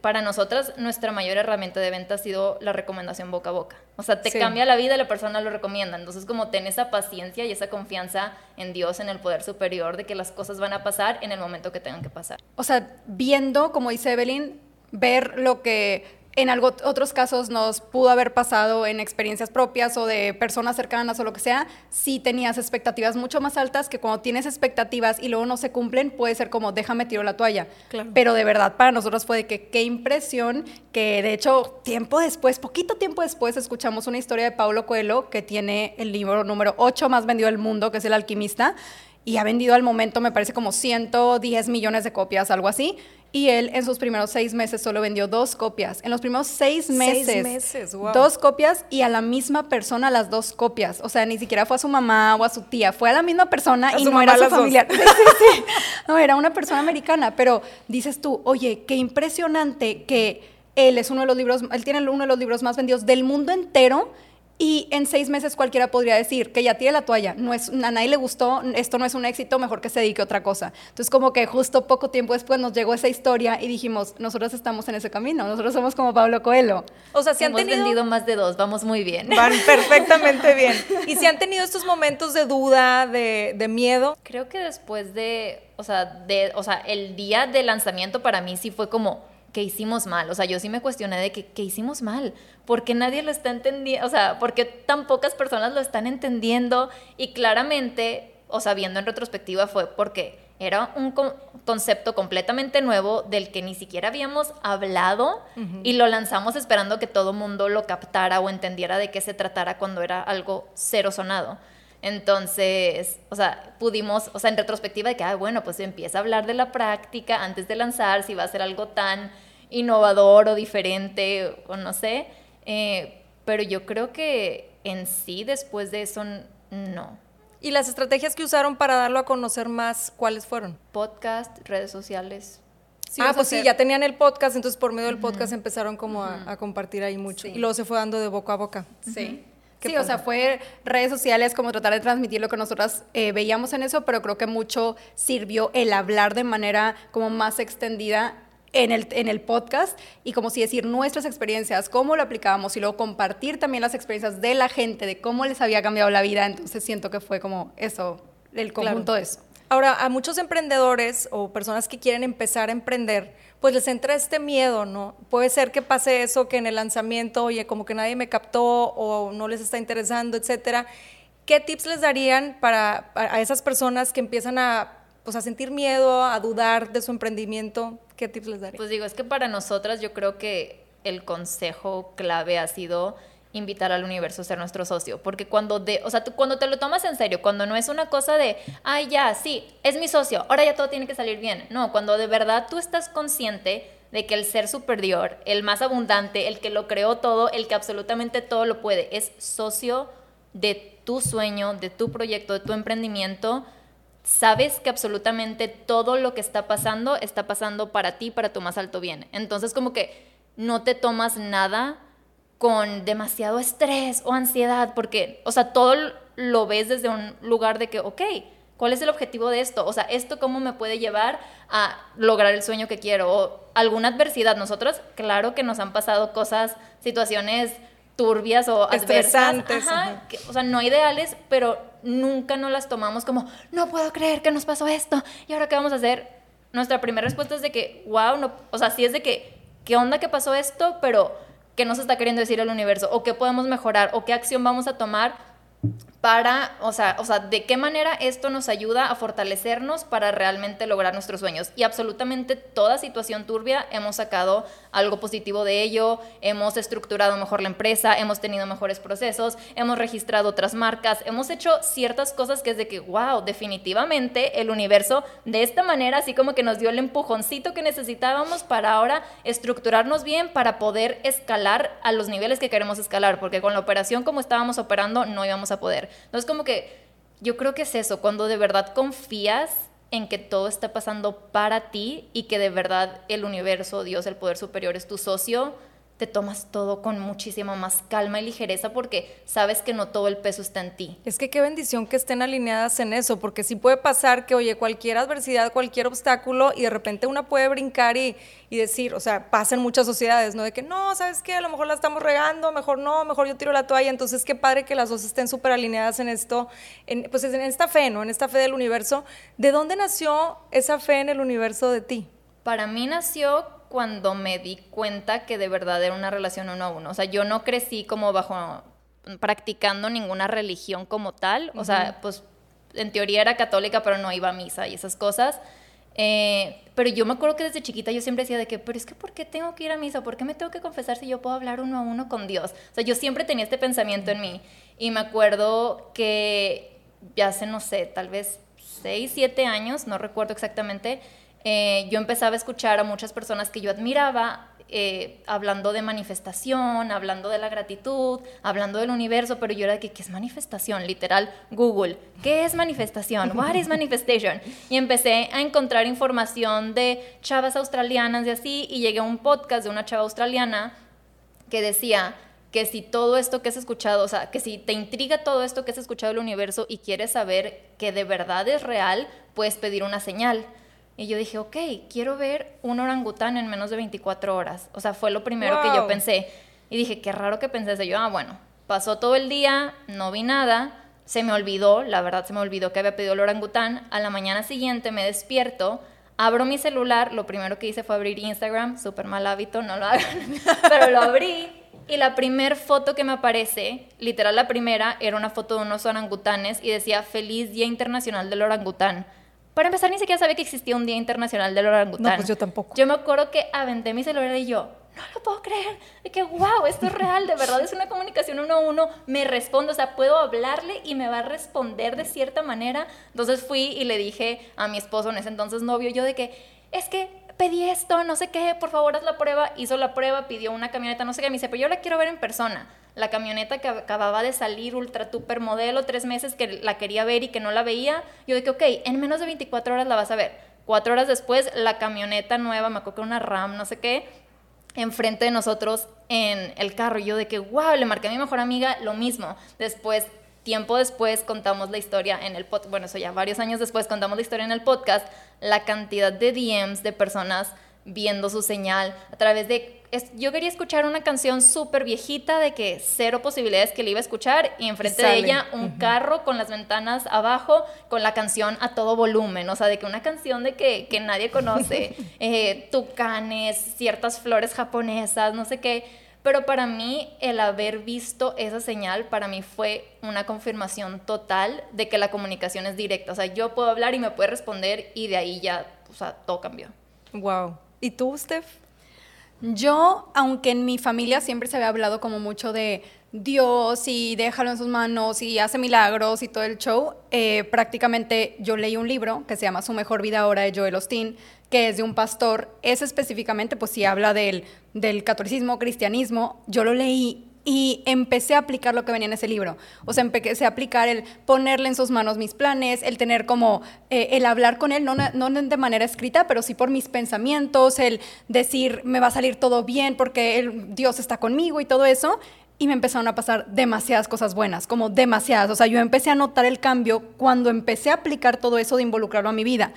S3: para nosotras nuestra mayor herramienta de venta ha sido la recomendación boca a boca. O sea, te cambia la vida y la persona lo recomienda. Entonces, como ten esa paciencia y esa confianza en Dios, en el poder superior, de que las cosas van a pasar en el momento que tengan que pasar.
S2: O sea, viendo, como dice Evelyn, ver lo que en algo, otros casos nos pudo haber pasado en experiencias propias o de personas cercanas o lo que sea, si tenías expectativas mucho más altas que cuando tienes expectativas y luego no se cumplen, puede ser como déjame tiro la toalla. Pero de verdad para nosotros fue de que qué impresión que de hecho tiempo después, poquito tiempo después, escuchamos una historia de Paulo Coelho que tiene el libro número 8 más vendido del mundo, que es El alquimista y ha vendido al momento, me parece, como 110 millones de copias, algo así. Y él en sus primeros seis meses solo vendió dos copias. En los primeros seis meses, seis meses dos copias y a la misma persona las dos copias. O sea, ni siquiera fue a su mamá o a su tía, fue a la misma persona y no era su familiar. Sí, sí, sí. No, era una persona americana. Pero dices tú, oye, qué impresionante que él es uno de los libros, él tiene uno de los libros más vendidos del mundo entero y en seis meses cualquiera podría decir que ya tiene la toalla, no es, a nadie le gustó, esto no es un éxito, mejor que se dedique a otra cosa. Entonces como que justo poco tiempo después nos llegó esa historia y dijimos, nosotros estamos en ese camino, nosotros somos como Pablo Coelho.
S3: O sea, si han vendido más de dos, vamos muy bien.
S1: Van perfectamente bien. ¿Y si han tenido estos momentos de duda, de, de miedo?
S3: Creo que después de, o sea, de, o sea, el día de lanzamiento para mí sí fue como que hicimos mal. O sea, yo sí me cuestioné de que, hicimos mal. porque nadie lo está entendiendo? O sea, porque tan pocas personas lo están entendiendo? Y claramente, o sea, viendo en retrospectiva fue porque era un concepto completamente nuevo del que ni siquiera habíamos hablado y lo lanzamos esperando que todo mundo lo captara o entendiera de qué se tratara cuando era algo cero sonado. Entonces, o sea, pudimos, o sea, en retrospectiva de que, ah, bueno, pues empieza a hablar de la práctica antes de lanzar, si va a ser algo tan innovador o diferente o no sé. Eh, pero yo creo que en sí después de eso no.
S1: ¿Y las estrategias que usaron para darlo a conocer más, cuáles fueron?
S3: Podcast, redes sociales.
S1: ah, pues sí, ya tenían el podcast, entonces por medio del podcast empezaron como a, compartir ahí mucho. Y luego se fue dando de boca a boca.
S2: Sí. Sí, o sea, fue redes sociales como tratar de transmitir lo que nosotras eh, veíamos en eso, pero creo que mucho sirvió el hablar de manera como más extendida en el, en el podcast y como si decir nuestras experiencias, cómo lo aplicábamos y luego compartir también las experiencias de la gente, de cómo les había cambiado la vida. Entonces siento que fue como eso, el conjunto de eso.
S1: Ahora, a muchos emprendedores o personas que quieren empezar a emprender, pues les entra este miedo, ¿no? Puede ser que pase eso, que en el lanzamiento, oye, como que nadie me captó o no les está interesando, etcétera. ¿Qué tips les darían para, a esas personas que empiezan a, pues, a sentir miedo, a dudar de su emprendimiento? ¿Qué tips les daría?
S3: Pues digo, es que para nosotras yo creo que el consejo clave ha sido invitar al universo a ser nuestro socio, porque cuando de, o sea, tú, cuando te lo tomas en serio, cuando no es una cosa de, ay, ya, sí, es mi socio, ahora ya todo tiene que salir bien. No, cuando de verdad tú estás consciente de que el ser superior, el más abundante, el que lo creó todo, el que absolutamente todo lo puede, es socio de tu sueño, de tu proyecto, de tu emprendimiento, sabes que absolutamente todo lo que está pasando está pasando para ti, para tu más alto bien. Entonces como que no te tomas nada con demasiado estrés o ansiedad, porque, o sea, todo lo ves desde un lugar de que, ok, ¿cuál es el objetivo de esto? O sea, ¿esto cómo me puede llevar a lograr el sueño que quiero? O alguna adversidad. Nosotros, claro que nos han pasado cosas, situaciones turbias o
S1: estresantes,
S3: o sea, no ideales, pero nunca nos las tomamos como, no puedo creer que nos pasó esto, y ahora qué vamos a hacer. Nuestra primera respuesta es de que, wow, no, o sea, sí es de que, ¿qué onda que pasó esto? Pero, ¿qué nos está queriendo decir el universo? ¿O qué podemos mejorar? ¿O qué acción vamos a tomar para, o sea, o sea, de qué manera esto nos ayuda a fortalecernos para realmente lograr nuestros sueños. Y absolutamente toda situación turbia hemos sacado algo positivo de ello, hemos estructurado mejor la empresa, hemos tenido mejores procesos, hemos registrado otras marcas, hemos hecho ciertas cosas que es de que, wow, definitivamente el universo de esta manera así como que nos dio el empujoncito que necesitábamos para ahora estructurarnos bien para poder escalar a los niveles que queremos escalar, porque con la operación como estábamos operando no íbamos a poder. Entonces como que yo creo que es eso, cuando de verdad confías en que todo está pasando para ti y que de verdad el universo, Dios, el poder superior es tu socio, te tomas todo con muchísima más calma y ligereza porque sabes que no todo el peso está en ti.
S1: Es que qué bendición que estén alineadas en eso, porque sí puede pasar que, oye, cualquier adversidad, cualquier obstáculo, y de repente una puede brincar y, decir, o sea, pasa en muchas sociedades, ¿no? De que no, ¿sabes qué? A lo mejor la estamos regando, mejor no, mejor yo tiro la toalla. Entonces, qué padre que las dos estén súper alineadas en esto, en, pues en esta fe, ¿no? En esta fe del universo. ¿De dónde nació esa fe en el universo de ti?
S3: Para mí nació cuando me di cuenta que de verdad era una relación uno a uno. O sea, yo no crecí como bajo practicando ninguna religión como tal. O sea, pues en teoría era católica, pero no iba a misa y esas cosas. Eh, pero yo me acuerdo que desde chiquita yo siempre decía de que, pero es que ¿por qué tengo que ir a misa? ¿Por qué me tengo que confesar si yo puedo hablar uno a uno con Dios? O sea, yo siempre tenía este pensamiento en mí. Y me acuerdo que ya hace, no sé, tal vez seis, siete años, no recuerdo exactamente, eh, yo empezaba a escuchar a muchas personas que yo admiraba eh, hablando de manifestación, hablando de la gratitud, hablando del universo, pero yo era de que, ¿qué es manifestación? Literal, Google, ¿qué es manifestación? What is manifestation? Y empecé a encontrar información de chavas australianas y así, y llegué a un podcast de una chava australiana que decía que si todo esto que has escuchado, o sea, que si te intriga todo esto que has escuchado del universo y quieres saber que de verdad es real, puedes pedir una señal. Y yo dije, ok, quiero ver un orangután en menos de 24 horas. O sea, fue lo primero que yo pensé. Y dije, qué raro que pensé eso. Yo, ah, bueno, pasó todo el día, no vi nada, se me olvidó, la verdad se me olvidó que había pedido el orangután. A la mañana siguiente me despierto, abro mi celular, lo primero que hice fue abrir Instagram, súper mal hábito, no lo hagan, pero lo abrí. Y la primer foto que me aparece, literal la primera, era una foto de unos orangutanes y decía Feliz Día Internacional del Orangután. Para empezar, ni siquiera sabía que existía un Día Internacional del Orangután.
S1: No, pues yo tampoco.
S3: Yo me acuerdo que aventé mi celular y yo, no lo puedo creer. De que, wow, esto es real, de verdad es una comunicación uno a uno. Me respondo, o sea, puedo hablarle y me va a responder de cierta manera. Entonces fui y le dije a mi esposo, en ese entonces novio, yo de que, es que pedí esto, no sé qué, por favor haz la prueba. Hizo la prueba, pidió una camioneta, no sé qué. Me dice, pero yo la quiero ver en persona la camioneta que acababa de salir, ultra super modelo, tres meses que la quería ver y que no la veía. Yo dije, ok, en menos de 24 horas la vas a ver. Cuatro horas después, la camioneta nueva, me acuerdo que una RAM, no sé qué, enfrente de nosotros en el carro. yo de que, wow, le marqué a mi mejor amiga lo mismo. Después, tiempo después, contamos la historia en el podcast, bueno, eso ya varios años después, contamos la historia en el podcast, la cantidad de DMs de personas viendo su señal a través de... yo quería escuchar una canción súper viejita de que cero posibilidades que le iba a escuchar y enfrente de ella un carro con las ventanas abajo con la canción a todo volumen, o sea, de que una canción de que, que nadie conoce, eh, tucanes, ciertas flores japonesas, no sé qué. Pero para mí el haber visto esa señal, para mí fue una confirmación total de que la comunicación es directa. O sea, yo puedo hablar y me puede responder y de ahí ya, o sea, todo cambió.
S1: Wow. ¿Y tú, Steph?
S2: Yo, aunque en mi familia siempre se había hablado como mucho de, Dios y déjalo en sus manos y hace milagros y todo el show, eh, prácticamente yo leí un libro que se llama Su mejor vida ahora de Joel Osteen, que es de un pastor. Ese específicamente, pues sí habla del, del catolicismo, cristianismo. Yo lo leí y empecé a aplicar lo que venía en ese libro. O sea, empecé a aplicar el ponerle en sus manos mis planes, el tener como, eh, el hablar con él, no, no de manera escrita, pero sí por mis pensamientos, el decir, me va a salir todo bien porque el, Dios está conmigo y todo eso. Y me empezaron a pasar demasiadas cosas buenas, como demasiadas. O sea, yo empecé a notar el cambio cuando empecé a aplicar todo eso de involucrarlo a mi vida.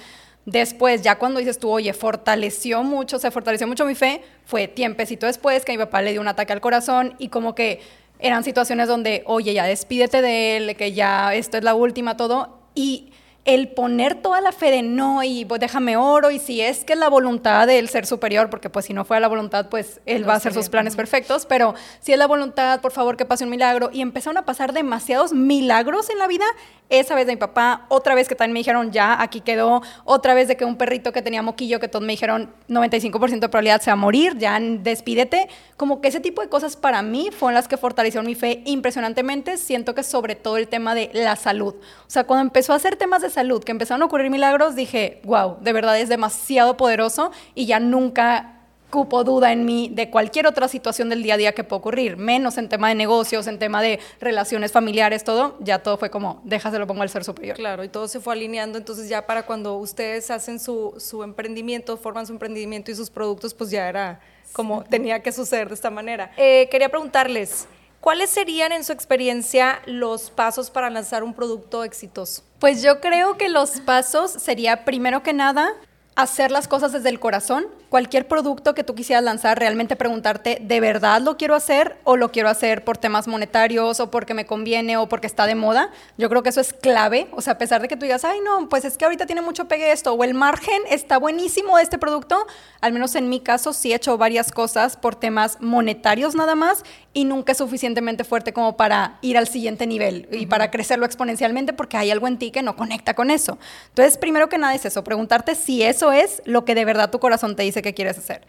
S2: Después, ya cuando dices tú, oye, fortaleció mucho, se fortaleció mucho mi fe, fue tiempecito después que mi papá le dio un ataque al corazón y como que eran situaciones donde, oye, ya despídete de él, que ya esto es la última, todo. Y el poner toda la fe de no y pues, déjame oro y si es que es la voluntad del ser superior, porque pues si no fuera la voluntad, pues él va a hacer sus planes perfectos, pero si es la voluntad, por favor que pase un milagro. Y empezaron a pasar demasiados milagros en la vida. Esa vez de mi papá, otra vez que también me dijeron, ya, aquí quedó, otra vez de que un perrito que tenía moquillo, que todos me dijeron, 95% de probabilidad se va a morir, ya despídete. Como que ese tipo de cosas para mí fueron las que fortalecieron mi fe impresionantemente. Siento que sobre todo el tema de la salud. O sea, cuando empezó a hacer temas de salud, que empezaron a ocurrir milagros, dije, wow, de verdad es demasiado poderoso y ya nunca cupo duda en mí de cualquier otra situación del día a día que pueda ocurrir, menos en tema de negocios, en tema de relaciones familiares, todo, ya todo fue como, déjaselo pongo al ser superior.
S1: Claro, y todo se fue alineando, entonces ya para cuando ustedes hacen su, su emprendimiento, forman su emprendimiento y sus productos, pues ya era como tenía que suceder de esta manera. Eh, quería preguntarles, ¿Cuáles serían en su experiencia los pasos para lanzar un producto exitoso?
S2: Pues yo creo que los pasos sería primero que nada hacer las cosas desde el corazón. Cualquier producto que tú quisieras lanzar, realmente preguntarte, ¿de verdad lo quiero hacer o lo quiero hacer por temas monetarios o porque me conviene o porque está de moda? Yo creo que eso es clave. O sea, a pesar de que tú digas, ay, no, pues es que ahorita tiene mucho pegue esto o el margen está buenísimo de este producto, al menos en mi caso sí he hecho varias cosas por temas monetarios nada más y nunca es suficientemente fuerte como para ir al siguiente nivel y para crecerlo exponencialmente porque hay algo en ti que no conecta con eso. Entonces, primero que nada es eso, preguntarte si eso es lo que de verdad tu corazón te dice que quieres hacer.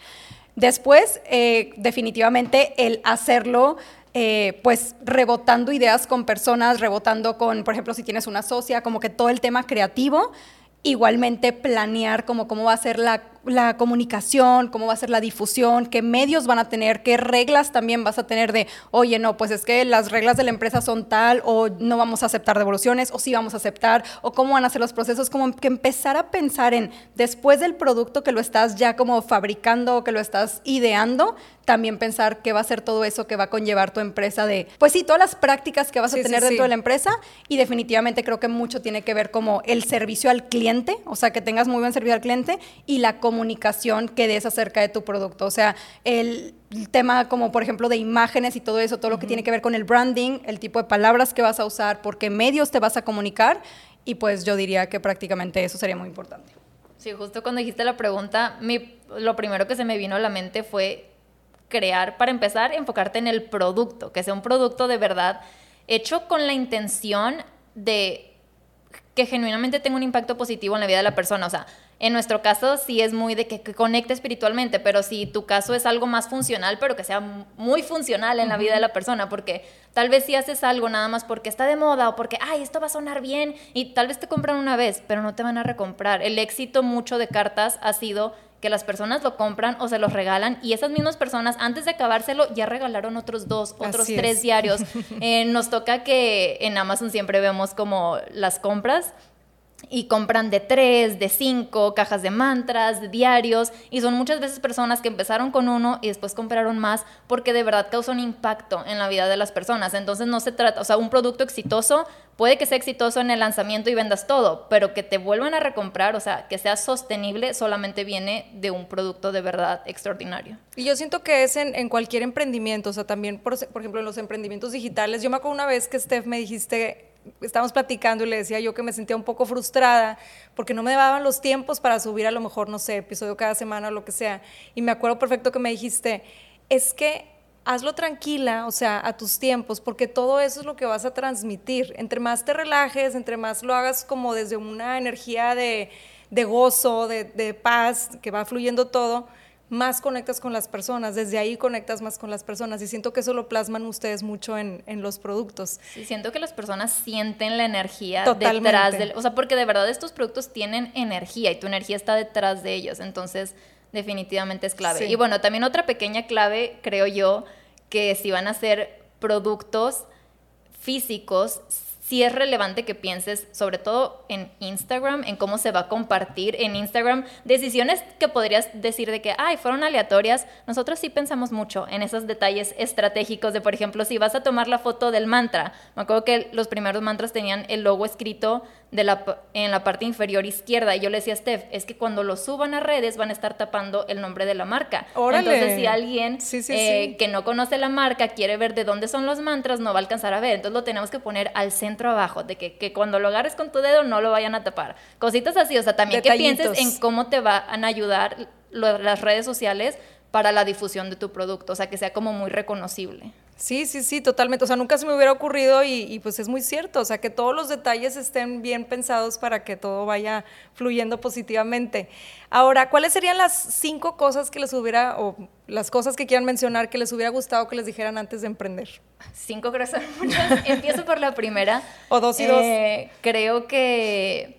S2: Después, eh, definitivamente, el hacerlo eh, pues rebotando ideas con personas, rebotando con, por ejemplo, si tienes una socia, como que todo el tema creativo, igualmente planear como cómo va a ser la la comunicación, cómo va a ser la difusión, qué medios van a tener, qué reglas también vas a tener de, oye, no, pues es que las reglas de la empresa son tal, o no vamos a aceptar devoluciones, o sí vamos a aceptar, o cómo van a ser los procesos, como que empezar a pensar en, después del producto que lo estás ya como fabricando, que lo estás ideando, también pensar qué va a ser todo eso que va a conllevar tu empresa de, pues sí, todas las prácticas que vas a tener dentro de la empresa y definitivamente creo que mucho tiene que ver como el servicio al cliente, o sea, que tengas muy buen servicio al cliente y la comunicación que des acerca de tu producto. O sea, el, tema como por ejemplo de imágenes y todo eso, todo lo que tiene que ver con el branding, el tipo de palabras que vas a usar, por qué medios te vas a comunicar y pues yo diría que prácticamente eso sería muy importante.
S3: Sí, justo cuando dijiste la pregunta, mi, lo primero que se me vino a la mente fue crear, para empezar, enfocarte en el producto, que sea un producto de verdad hecho con la intención de que genuinamente tenga un impacto positivo en la vida de la persona. O sea, en nuestro caso sí es muy de que, conecte espiritualmente, pero si tu caso es algo más funcional, pero que sea muy funcional en la vida de la persona, porque tal vez si haces algo nada más porque está de moda o porque, ay, esto va a sonar bien y tal vez te compran una vez, pero no te van a recomprar. El éxito mucho de cartas ha sido que las personas lo compran o se los regalan y esas mismas personas antes de acabárselo ya regalaron otros dos, otros tres diarios. Eh, nos toca que en Amazon siempre vemos como las compras y compran de tres, de cinco, cajas de mantras, de diarios, y son muchas veces personas que empezaron con uno y después compraron más porque de verdad causa un impacto en la vida de las personas. Entonces no se trata, o sea, un producto exitoso puede que sea exitoso en el lanzamiento y vendas todo, pero que te vuelvan a recomprar, o sea, que sea sostenible, solamente viene de un producto de verdad extraordinario.
S1: Y yo siento que es en, cualquier emprendimiento, o sea, también, por, por ejemplo, en los emprendimientos digitales. Yo me acuerdo una vez que Steph me dijiste estábamos platicando y le decía yo que me sentía un poco frustrada porque no me daban los tiempos para subir a lo mejor, no sé, episodio cada semana o lo que sea. Y me acuerdo perfecto que me dijiste, es que hazlo tranquila, o sea, a tus tiempos, porque todo eso es lo que vas a transmitir. Entre más te relajes, entre más lo hagas como desde una energía de, gozo, de, de paz, que va fluyendo todo, más conectas con las personas, desde ahí conectas más con las personas y siento que eso lo plasman ustedes mucho en, los productos.
S3: Sí, siento que las personas sienten la energía detrás del, o sea, porque de verdad estos productos tienen energía y tu energía está detrás de ellos, entonces definitivamente es clave. Y bueno, también otra pequeña clave, creo yo, que si van a ser productos físicos, sí es relevante que pienses, sobre todo en Instagram, en cómo se va a compartir en Instagram. Decisiones que podrías decir de que, ay, fueron aleatorias. Nosotros sí pensamos mucho en esos detalles estratégicos de, por ejemplo, si vas a tomar la foto del mantra. Me acuerdo que los primeros mantras tenían el logo escrito de la, en la parte inferior izquierda. Y yo le decía a Steph, es que cuando lo suban a redes van a estar tapando el nombre de la marca. Entonces, si alguien eh, que no conoce la marca quiere ver de dónde son los mantras, no va a alcanzar a ver. Entonces lo tenemos que poner al centro abajo, de que, cuando lo agarres con tu dedo no lo vayan a tapar. Cositas así, o sea, también que pienses en cómo te van a ayudar las redes sociales para la difusión de tu producto, o sea, que sea como muy reconocible.
S1: Sí, sí, sí, totalmente. O sea, nunca se me hubiera ocurrido y, pues es muy cierto. O sea, que todos los detalles estén bien pensados para que todo vaya fluyendo positivamente. Ahora, ¿cuáles serían las cinco cosas que les hubiera, o las cosas que quieran mencionar que les hubiera gustado que les dijeran antes de emprender?
S3: Cinco cosas. Empiezo por la primera.
S1: O dos y dos.
S3: Eh, creo que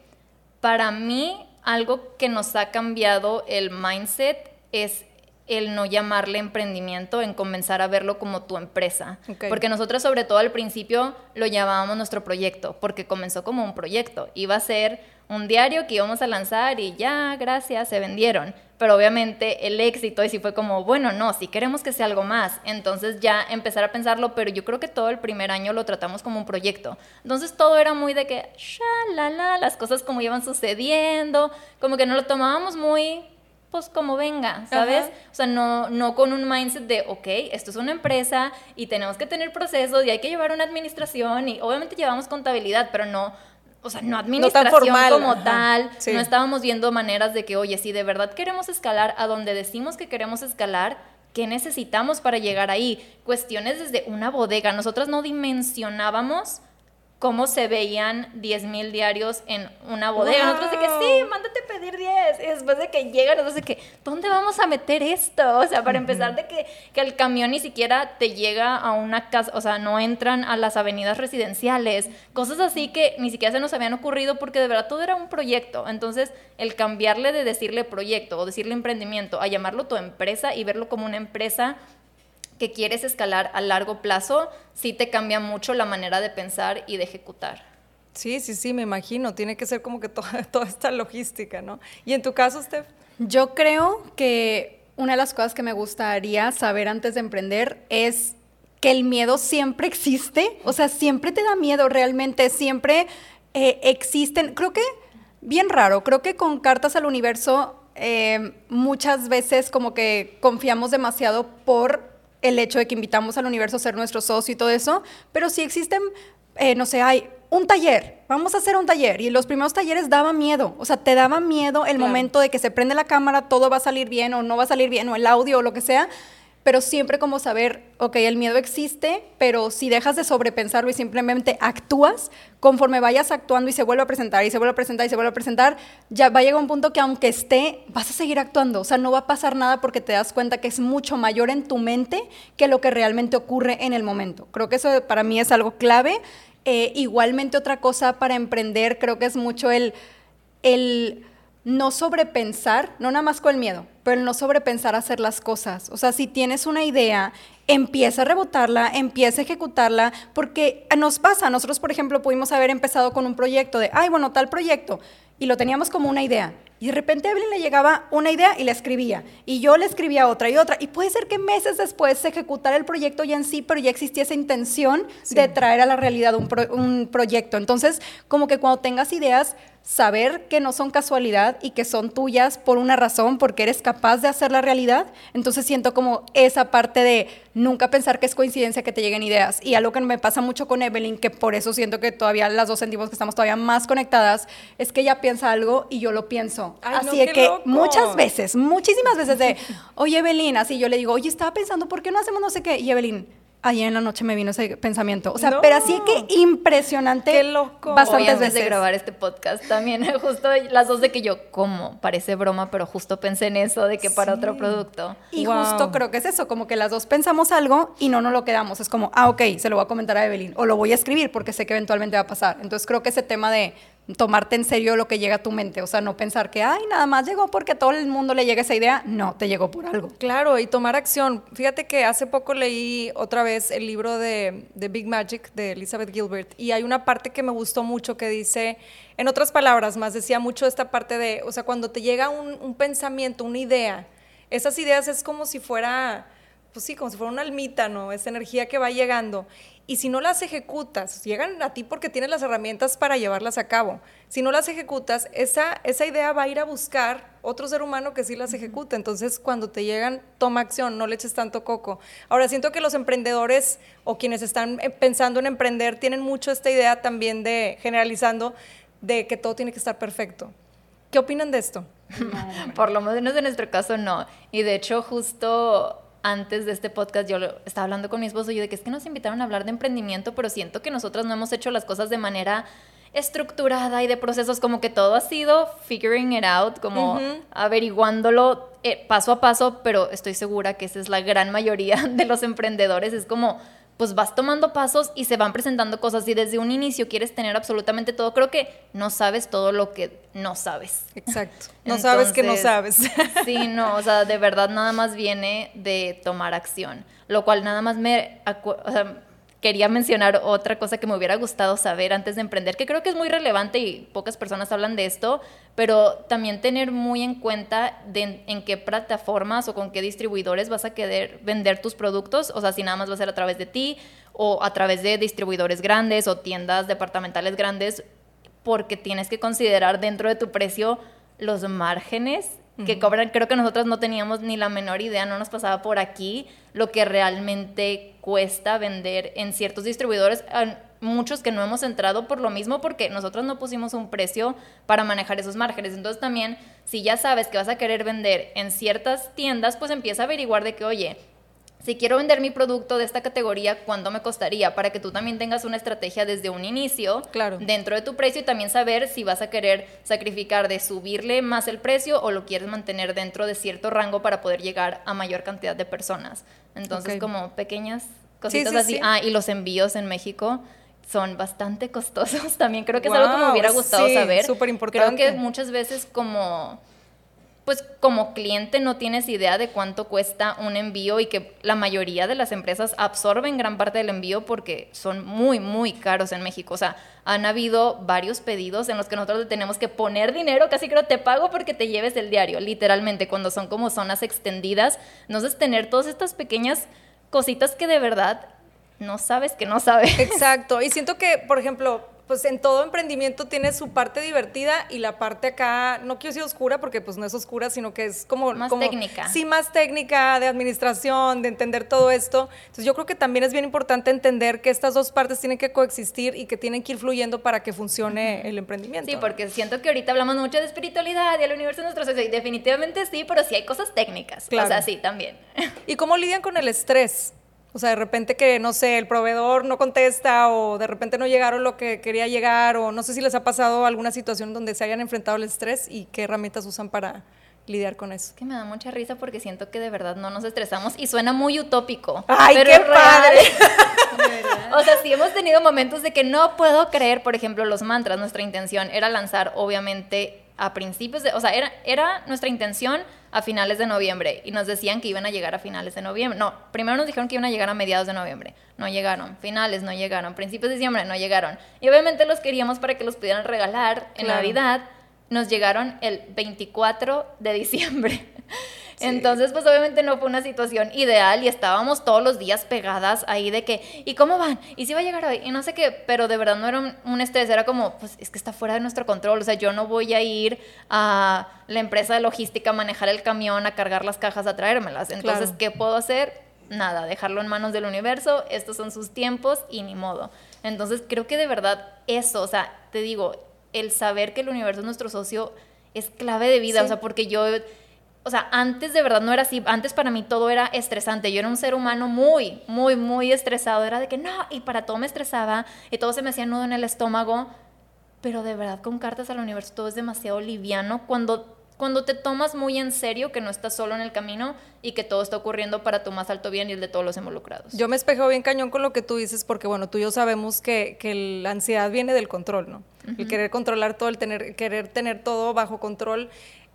S3: para mí algo que nos ha cambiado el mindset es el no llamarle emprendimiento, en comenzar a verlo como tu empresa. Porque nosotros sobre todo al principio lo llamábamos nuestro proyecto, porque comenzó como un proyecto. Iba a ser un diario que íbamos a lanzar y ya, gracias, se vendieron. Pero obviamente el éxito y si fue como, bueno, no, si queremos que sea algo más. Entonces ya empezar a pensarlo, pero yo creo que todo el primer año lo tratamos como un proyecto. Entonces todo era muy de que, la, la, las cosas como iban sucediendo, como que no lo tomábamos muy pues como venga, ¿sabes? O sea, no, no con un mindset de, ok, esto es una empresa y tenemos que tener procesos y hay que llevar una administración y obviamente llevamos contabilidad, pero no, o sea, no administración como tal. No estábamos viendo maneras de que, oye, si de verdad queremos escalar a donde decimos que queremos escalar, ¿qué necesitamos para llegar ahí? Cuestiones desde una bodega. Nosotros no dimensionábamos cómo se veían 10 mil diarios en una bodega. Nosotros de que sí, mándate pedir 10. Y después de que llegan, nosotros de que, ¿dónde vamos a meter esto? O sea, para empezar de que, que el camión ni siquiera te llega a una casa, o sea, no entran a las avenidas residenciales. Cosas así que ni siquiera se nos habían ocurrido porque de verdad todo era un proyecto. Entonces, el cambiarle de decirle proyecto o decirle emprendimiento a llamarlo tu empresa y verlo como una empresa que quieres escalar a largo plazo, sí te cambia mucho la manera de pensar y de ejecutar.
S1: Sí, sí, sí, me imagino. Tiene que ser como que toda, toda esta logística, ¿no? Y en tu caso, Steph.
S2: Yo creo que una de las cosas que me gustaría saber antes de emprender es que el miedo siempre existe, o sea, siempre te da miedo realmente, siempre eh, existen, creo que, bien raro, creo que con cartas al universo eh, muchas veces como que confiamos demasiado por el hecho de que invitamos al universo a ser nuestro socio y todo eso, pero si existen, eh, no sé, hay un taller, vamos a hacer un taller. Y los primeros talleres daba miedo, o sea, te daba miedo el momento de que se prende la cámara, todo va a salir bien o no va a salir bien, o el audio o lo que sea pero siempre como saber, ok, el miedo existe, pero si dejas de sobrepensarlo y simplemente actúas, conforme vayas actuando y se vuelve a presentar y se vuelve a presentar y se vuelve a presentar, ya va a llegar un punto que aunque esté, vas a seguir actuando, o sea, no va a pasar nada porque te das cuenta que es mucho mayor en tu mente que lo que realmente ocurre en el momento. Creo que eso para mí es algo clave. Eh, igualmente otra cosa para emprender, creo que es mucho el... el no sobrepensar, no nada más con el miedo, pero el no sobrepensar hacer las cosas. O sea, si tienes una idea, empieza a rebotarla, empieza a ejecutarla, porque nos pasa, nosotros por ejemplo pudimos haber empezado con un proyecto de, ay, bueno, tal proyecto, y lo teníamos como una idea. Y de repente a Evelyn le llegaba una idea y la escribía. Y yo le escribía otra y otra. Y puede ser que meses después se ejecutara el proyecto ya en sí, pero ya existía esa intención de traer a la realidad un, un proyecto. Entonces, como que cuando tengas ideas, saber que no son casualidad y que son tuyas por una razón, porque eres capaz de hacer la realidad. Entonces siento como esa parte de nunca pensar que es coincidencia que te lleguen ideas. Y algo que me pasa mucho con Evelyn, que por eso siento que todavía las dos sentimos que estamos todavía más conectadas, es que ella piensa algo y yo lo pienso. así de que muchas veces, muchísimas veces de, oye Evelyn, así yo le digo, oye, estaba pensando, ¿por qué no hacemos no sé qué? Y Evelyn, ayer en la noche me vino ese pensamiento. O sea, pero así que impresionante.
S1: Qué loco.
S2: Bastantes
S3: Hoy antes
S2: veces.
S3: de grabar este podcast también, justo las dos de que yo, como Parece broma, pero justo pensé en eso, de que para otro producto.
S2: Y
S1: Wow.
S2: justo creo que es eso, como que las dos pensamos algo y no nos lo quedamos. Es como, ah, ok, se lo voy a comentar a Evelyn o lo voy a escribir porque sé que eventualmente va a pasar. Entonces creo que ese tema de tomarte en serio lo que llega a tu mente, o sea, no pensar que, ay, nada más llegó porque todo el mundo le llega esa idea. No, te llegó por algo.
S1: Claro, y tomar acción. Fíjate que hace poco leí otra vez el libro de, de Big Magic de Elizabeth Gilbert y hay una parte que me gustó mucho que dice, en otras palabras más, decía mucho esta parte de, o sea, cuando te llega un, un pensamiento, una idea, esas ideas es como si fuera, pues sí, como si fuera una almita, ¿no? Esa energía que va llegando. Y si no las ejecutas, llegan a ti porque tienes las herramientas para llevarlas a cabo. Si no las ejecutas, esa, esa idea va a ir a buscar otro ser humano que sí las ejecuta. Entonces, cuando te llegan, toma acción, no le eches tanto coco. Ahora, siento que los emprendedores o quienes están eh, pensando en emprender tienen mucho esta idea también de, generalizando, de que todo tiene que estar perfecto. ¿Qué opinan de esto?
S3: Por lo menos en nuestro caso no. Y de hecho, justo antes de este podcast yo estaba hablando con mi esposo y yo de que es que nos invitaron a hablar de emprendimiento, pero siento que nosotras no hemos hecho las cosas de manera estructurada y de procesos como que todo ha sido figuring it out, como averiguándolo eh, paso a paso, pero estoy segura que esa es la gran mayoría de los emprendedores, es como pues vas tomando pasos y se van presentando cosas y desde un inicio quieres tener absolutamente todo, creo que no sabes todo lo que no sabes.
S1: Exacto. No sabes que no sabes.
S3: Sí, no, o sea, de verdad nada más viene de tomar acción, lo cual nada más me o sea, quería mencionar otra cosa que me hubiera gustado saber antes de emprender, que creo que es muy relevante y pocas personas hablan de esto, pero también tener muy en cuenta en qué plataformas o con qué distribuidores vas a querer vender tus productos, o sea, si nada más va a ser a través de ti o a través de distribuidores grandes o tiendas departamentales grandes, porque tienes que considerar dentro de tu precio los márgenes que cobran. Creo que nosotros no teníamos ni la menor idea, no nos pasaba por aquí lo que realmente cuesta vender en ciertos distribuidores. Muchos que no hemos entrado por lo mismo porque nosotros no pusimos un precio para manejar esos márgenes. Entonces también, si ya sabes que vas a querer vender en ciertas tiendas, pues empieza a averiguar de que, oye, si quiero vender mi producto de esta categoría, ¿cuánto me costaría? Para que tú también tengas una estrategia desde un inicio
S1: Claro.
S3: dentro de tu precio y también saber si vas a querer sacrificar de subirle más el precio o lo quieres mantener dentro de cierto rango para poder llegar a mayor cantidad de personas. Entonces, como pequeñas cositas
S1: sí,
S3: así.
S1: sí.
S3: Ah, y los envíos en México son bastante costosos también. Creo que es algo que me hubiera gustado
S1: sí,
S3: saber.
S1: superimportante.
S3: Creo que muchas veces como pues como cliente no tienes idea de cuánto cuesta un envío y que la mayoría de las empresas absorben gran parte del envío porque son muy, muy caros en México. O sea, han habido varios pedidos en los que nosotros tenemos que poner dinero, casi creo te pago porque te lleves el diario, literalmente, cuando son como zonas extendidas. Entonces, tener todas estas pequeñas cositas que de verdad no sabes que no sabes.
S1: Exacto. Y siento que, por ejemplo, pues en todo emprendimiento tiene su parte divertida y la parte acá, no quiero decir oscura porque pues no es oscura, sino que es como...
S3: Más
S1: como-
S3: técnica.
S1: Sí, más técnica, de administración, de entender todo esto. Entonces yo creo que también es bien importante entender que estas dos partes tienen que coexistir y que tienen que ir fluyendo para que funcione el emprendimiento.
S3: Sí, porque siento que ahorita hablamos mucho de espiritualidad y el universo de nuestro socio, y definitivamente sí, pero sí hay cosas técnicas.
S1: Claro.
S3: O sea, sí, también.
S1: ¿Y cómo lidian con el estrés? O sea, de repente que, no sé, el proveedor no contesta o de repente no llegaron lo que quería llegar o no sé si les ha pasado alguna situación donde se hayan enfrentado al estrés y qué herramientas usan para lidiar con eso.
S3: que me da mucha risa porque siento que de verdad no nos estresamos y suena muy utópico.
S1: ¡Ay,
S3: pero
S1: qué padre!
S3: O sea, sí hemos tenido momentos de que no puedo creer, por ejemplo, los mantras. Nuestra intención era lanzar, obviamente, a principios de. O sea, era, era nuestra intención a finales de noviembre y nos decían que iban a llegar a finales de noviembre. No, primero nos dijeron que iban a llegar a mediados de noviembre. No llegaron. Finales no llegaron. Principios de diciembre no llegaron. Y obviamente los queríamos para que los pudieran regalar en
S1: Claro.
S3: Navidad. Nos llegaron el 24 de diciembre. Entonces, pues obviamente no fue una situación ideal y estábamos todos los días pegadas ahí de que, ¿y cómo van? ¿Y si va a llegar hoy? Y no sé qué, pero de verdad no era un, un estrés, era como, pues es que está fuera de nuestro control, o sea, yo no voy a ir a la empresa de logística a manejar el camión, a cargar las cajas, a traérmelas. Entonces,
S1: Claro.
S3: ¿qué puedo hacer? Nada, dejarlo en manos del universo, estos son sus tiempos y ni modo. Entonces, creo que de verdad eso, o sea, te digo, el saber que el universo es nuestro socio es clave de vida,
S1: Sí.
S3: o sea, porque yo o sea, antes de verdad no era así, antes para mí todo era estresante, yo era un ser humano muy, muy, muy estresado, era de que no, y para todo me estresaba, y todo se me hacía nudo en el estómago, pero de verdad con cartas al universo todo es demasiado liviano cuando cuando te tomas muy en serio que no estás solo en el camino y que todo está ocurriendo para tu más alto bien y el de todos los involucrados.
S1: Yo me espejo bien cañón con lo que tú dices porque, bueno, tú y yo sabemos que, que la ansiedad viene del control, ¿no? El querer controlar todo, el tener, querer tener todo bajo control.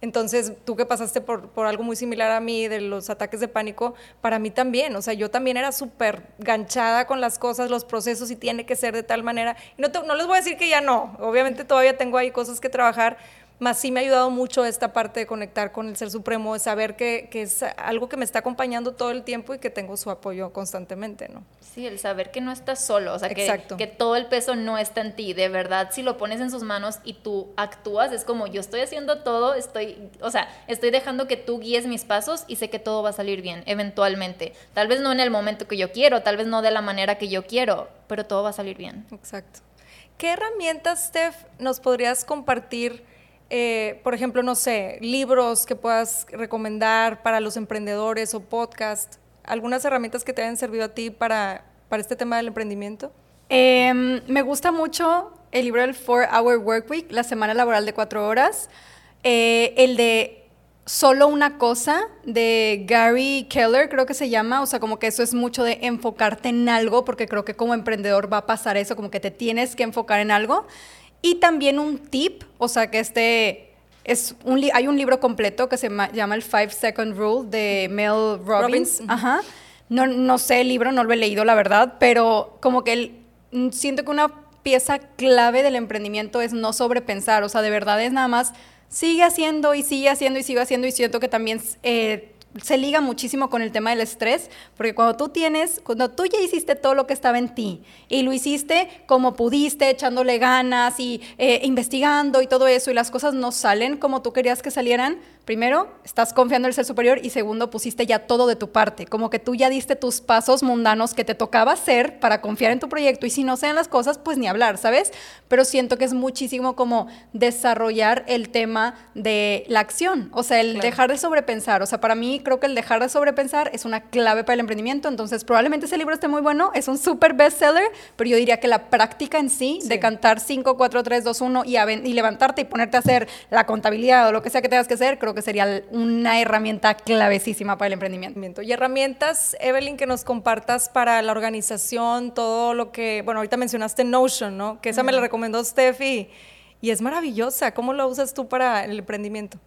S1: Entonces, tú que pasaste por, por, algo muy similar a mí, de los ataques de pánico, para mí también, o sea, yo también era súper ganchada con las cosas, los procesos y tiene que ser de tal manera. Y no, te, no les voy a decir que ya no, obviamente todavía tengo ahí cosas que trabajar, más sí me ha ayudado mucho esta parte de conectar con el Ser Supremo, de saber que, que, es algo que me está acompañando todo el tiempo y que tengo su apoyo constantemente, ¿no?
S3: Sí, el saber que no estás solo, o sea, que, que, todo el peso no está en ti, de verdad, si lo pones en sus manos y tú actúas, es como yo estoy haciendo todo, estoy, o sea, estoy dejando que tú guíes mis pasos y sé que todo va a salir bien, eventualmente. Tal vez no en el momento que yo quiero, tal vez no de la manera que yo quiero, pero todo va a salir bien.
S1: Exacto. ¿Qué herramientas, Steph, nos podrías compartir? Eh, por ejemplo, no sé, libros que puedas recomendar para los emprendedores o podcast, algunas herramientas que te hayan servido a ti para, para este tema del emprendimiento?
S2: Eh, me gusta mucho el libro del Four Hour Work Week, la semana laboral de cuatro horas, eh, el de Solo una cosa de Gary Keller, creo que se llama, o sea, como que eso es mucho de enfocarte en algo, porque creo que como emprendedor va a pasar eso, como que te tienes que enfocar en algo. Y también un tip, o sea, que este es un hay un libro completo que se llama el Five Second Rule de Mel Robbins. Ajá. No, no sé el libro, no lo he leído, la verdad, pero como que el, siento que una pieza clave del emprendimiento es no sobrepensar, o sea, de verdad es nada más sigue haciendo y sigue haciendo y sigue haciendo y siento que también eh, se liga muchísimo con el tema del estrés, porque cuando tú tienes, cuando tú ya hiciste todo lo que estaba en ti y lo hiciste como pudiste, echándole ganas y eh, investigando y todo eso, y las cosas no salen como tú querías que salieran, primero, estás confiando en el ser superior y segundo, pusiste ya todo de tu parte, como que tú ya diste tus pasos mundanos que te tocaba hacer para confiar en tu proyecto y si no sean las cosas, pues ni hablar, ¿sabes? Pero siento que es muchísimo como desarrollar el tema de la acción, o sea, el dejar de sobrepensar, o sea, para mí creo que el dejar de sobrepensar es una clave para el emprendimiento, entonces probablemente ese libro esté muy bueno, es un súper bestseller, pero yo diría que la práctica en sí, sí. de cantar 5, 4, 3, 2, 1 y, y levantarte y ponerte a hacer la contabilidad o lo que sea que tengas que hacer, creo que sería una herramienta clavesísima para el emprendimiento.
S1: Y herramientas, Evelyn, que nos compartas para la organización, todo lo que, bueno, ahorita mencionaste Notion, ¿no? Que esa me la recomendó Steffi y es maravillosa. ¿Cómo la usas tú para el emprendimiento?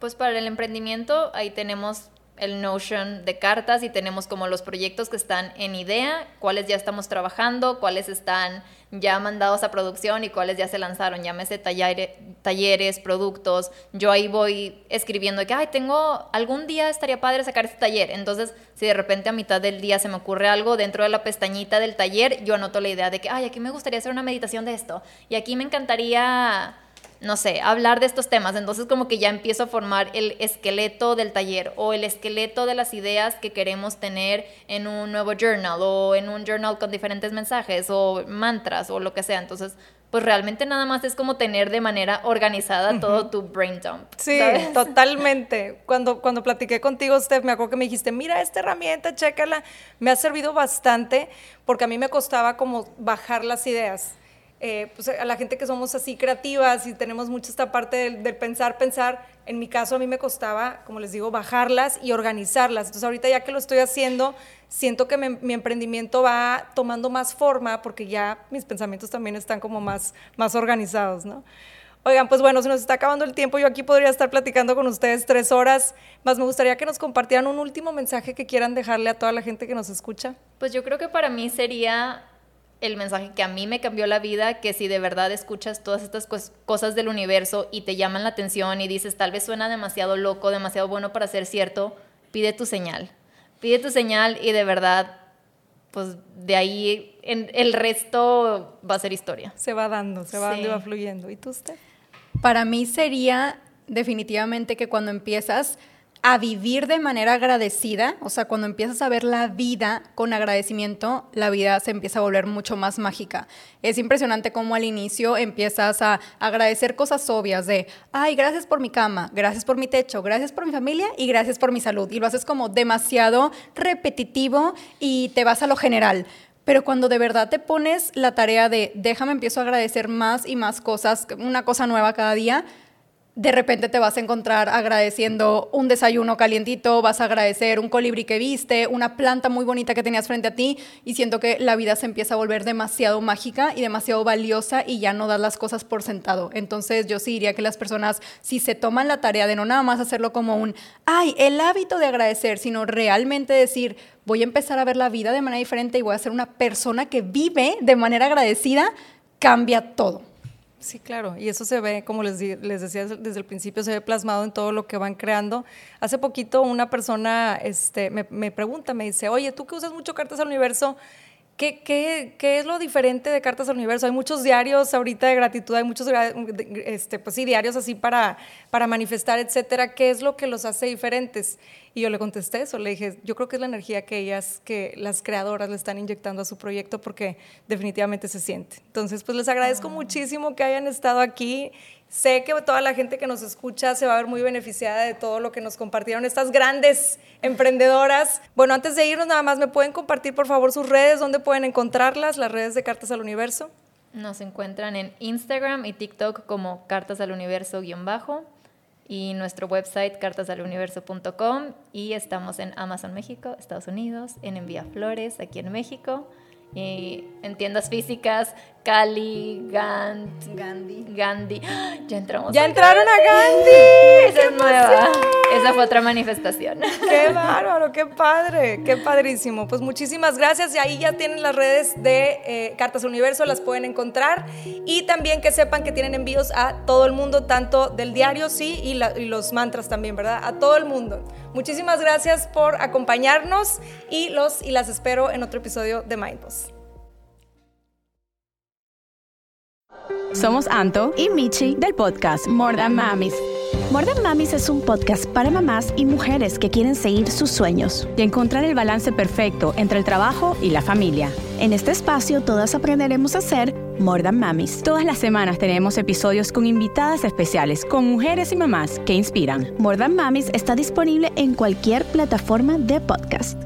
S3: Pues para el emprendimiento ahí tenemos el Notion de cartas y tenemos como los proyectos que están en idea, cuáles ya estamos trabajando, cuáles están ya mandados a producción y cuáles ya se lanzaron, llámese talleres, talleres productos. Yo ahí voy escribiendo que, ay, tengo, algún día estaría padre sacar este taller. Entonces, si de repente a mitad del día se me ocurre algo dentro de la pestañita del taller, yo anoto la idea de que, ay, aquí me gustaría hacer una meditación de esto y aquí me encantaría no sé, hablar de estos temas. Entonces como que ya empiezo a formar el esqueleto del taller o el esqueleto de las ideas que queremos tener en un nuevo journal o en un journal con diferentes mensajes o mantras o lo que sea. Entonces, pues realmente nada más es como tener de manera organizada todo tu brain dump.
S1: Sí, totalmente. Cuando, cuando platiqué contigo, Steph, me acuerdo que me dijiste, mira esta herramienta, chécala. Me ha servido bastante porque a mí me costaba como bajar las ideas eh, pues a la gente que somos así creativas y tenemos mucho esta parte del, pensar, pensar, en mi caso a mí me costaba, como les digo, bajarlas y organizarlas. Entonces ahorita ya que lo estoy haciendo, siento que mi, emprendimiento va tomando más forma porque ya mis pensamientos también están como más, más organizados, ¿no? Oigan, pues bueno, se nos está acabando el tiempo. Yo aquí podría estar platicando con ustedes tres horas, más me gustaría que nos compartieran un último mensaje que quieran dejarle a toda la gente que nos escucha.
S3: Pues yo creo que para mí sería el mensaje que a mí me cambió la vida, que si de verdad escuchas todas estas cosas del universo y te llaman la atención y dices, tal vez suena demasiado loco, demasiado bueno para ser cierto, pide tu señal. Pide tu señal y de verdad, pues de ahí en, el resto va a ser historia.
S1: Se va dando, se va dando y va fluyendo. ¿Y tú usted?
S2: Para mí sería definitivamente que cuando empiezas a vivir de manera agradecida, o sea, cuando empiezas a ver la vida con agradecimiento, la vida se empieza a volver mucho más mágica. Es impresionante cómo al inicio empiezas a agradecer cosas obvias de, ay, gracias por mi cama, gracias por mi techo, gracias por mi familia y gracias por mi salud. Y lo haces como demasiado repetitivo y te vas a lo general. Pero cuando de verdad te pones la tarea de, déjame, empiezo a agradecer más y más cosas, una cosa nueva cada día, de repente te vas a encontrar agradeciendo un desayuno calientito, vas a agradecer un colibrí que viste, una planta muy bonita que tenías frente a ti y siento que la vida se empieza a volver demasiado mágica y demasiado valiosa y ya no das las cosas por sentado. Entonces yo sí diría que las personas si se toman la tarea de no nada más hacerlo como un, ay, el hábito de agradecer, sino realmente decir, voy a empezar a ver la vida de manera diferente y voy a ser una persona que vive de manera agradecida, cambia todo.
S1: Sí, claro, y eso se ve, como les, les decía desde el principio, se ve plasmado en todo lo que van creando. Hace poquito una persona este, me, me pregunta, me dice, oye, tú que usas mucho cartas al universo, ¿Qué, qué, qué es lo diferente de Cartas al Universo? Hay muchos diarios ahorita de gratitud, hay muchos este, pues sí, diarios así para, para manifestar, etcétera. ¿Qué es lo que los hace diferentes? Y yo le contesté eso, le dije, yo creo que es la energía que ellas, que las creadoras le están inyectando a su proyecto porque definitivamente se siente. Entonces, pues les agradezco ah. muchísimo que hayan estado aquí Sé que toda la gente que nos escucha se va a ver muy beneficiada de todo lo que nos compartieron estas grandes emprendedoras. Bueno, antes de irnos nada más, ¿me pueden compartir por favor sus redes? ¿Dónde pueden encontrarlas? Las redes de Cartas al Universo.
S3: Nos encuentran en Instagram y TikTok como Cartas al Universo-bajo y nuestro website cartasaluniverso.com y estamos en Amazon México, Estados Unidos, en Envía Flores, aquí en México y en tiendas físicas, Cali, Gandhi. Gandhi. Ya entramos.
S1: Ya entraron a Gandhi.
S3: Esa es nueva. Esa fue otra manifestación.
S1: Qué bárbaro, qué padre, qué padrísimo. Pues muchísimas gracias. Y ahí ya tienen las redes de eh, Cartas Universo, las pueden encontrar. Y también que sepan que tienen envíos a todo el mundo, tanto del diario, sí, y, y los mantras también, ¿verdad? A todo el mundo. Muchísimas gracias por acompañarnos y los y las espero en otro episodio de Mindboss.
S4: Somos Anto y Michi del podcast More Than Mamis. More Than Mamis es un podcast para mamás y mujeres que quieren seguir sus sueños y encontrar el balance perfecto entre el trabajo y la familia. En este espacio todas aprenderemos a ser More Than Mamis. Todas las semanas tenemos episodios con invitadas especiales, con mujeres y mamás que inspiran. More Than Mamis está disponible en cualquier plataforma de podcast.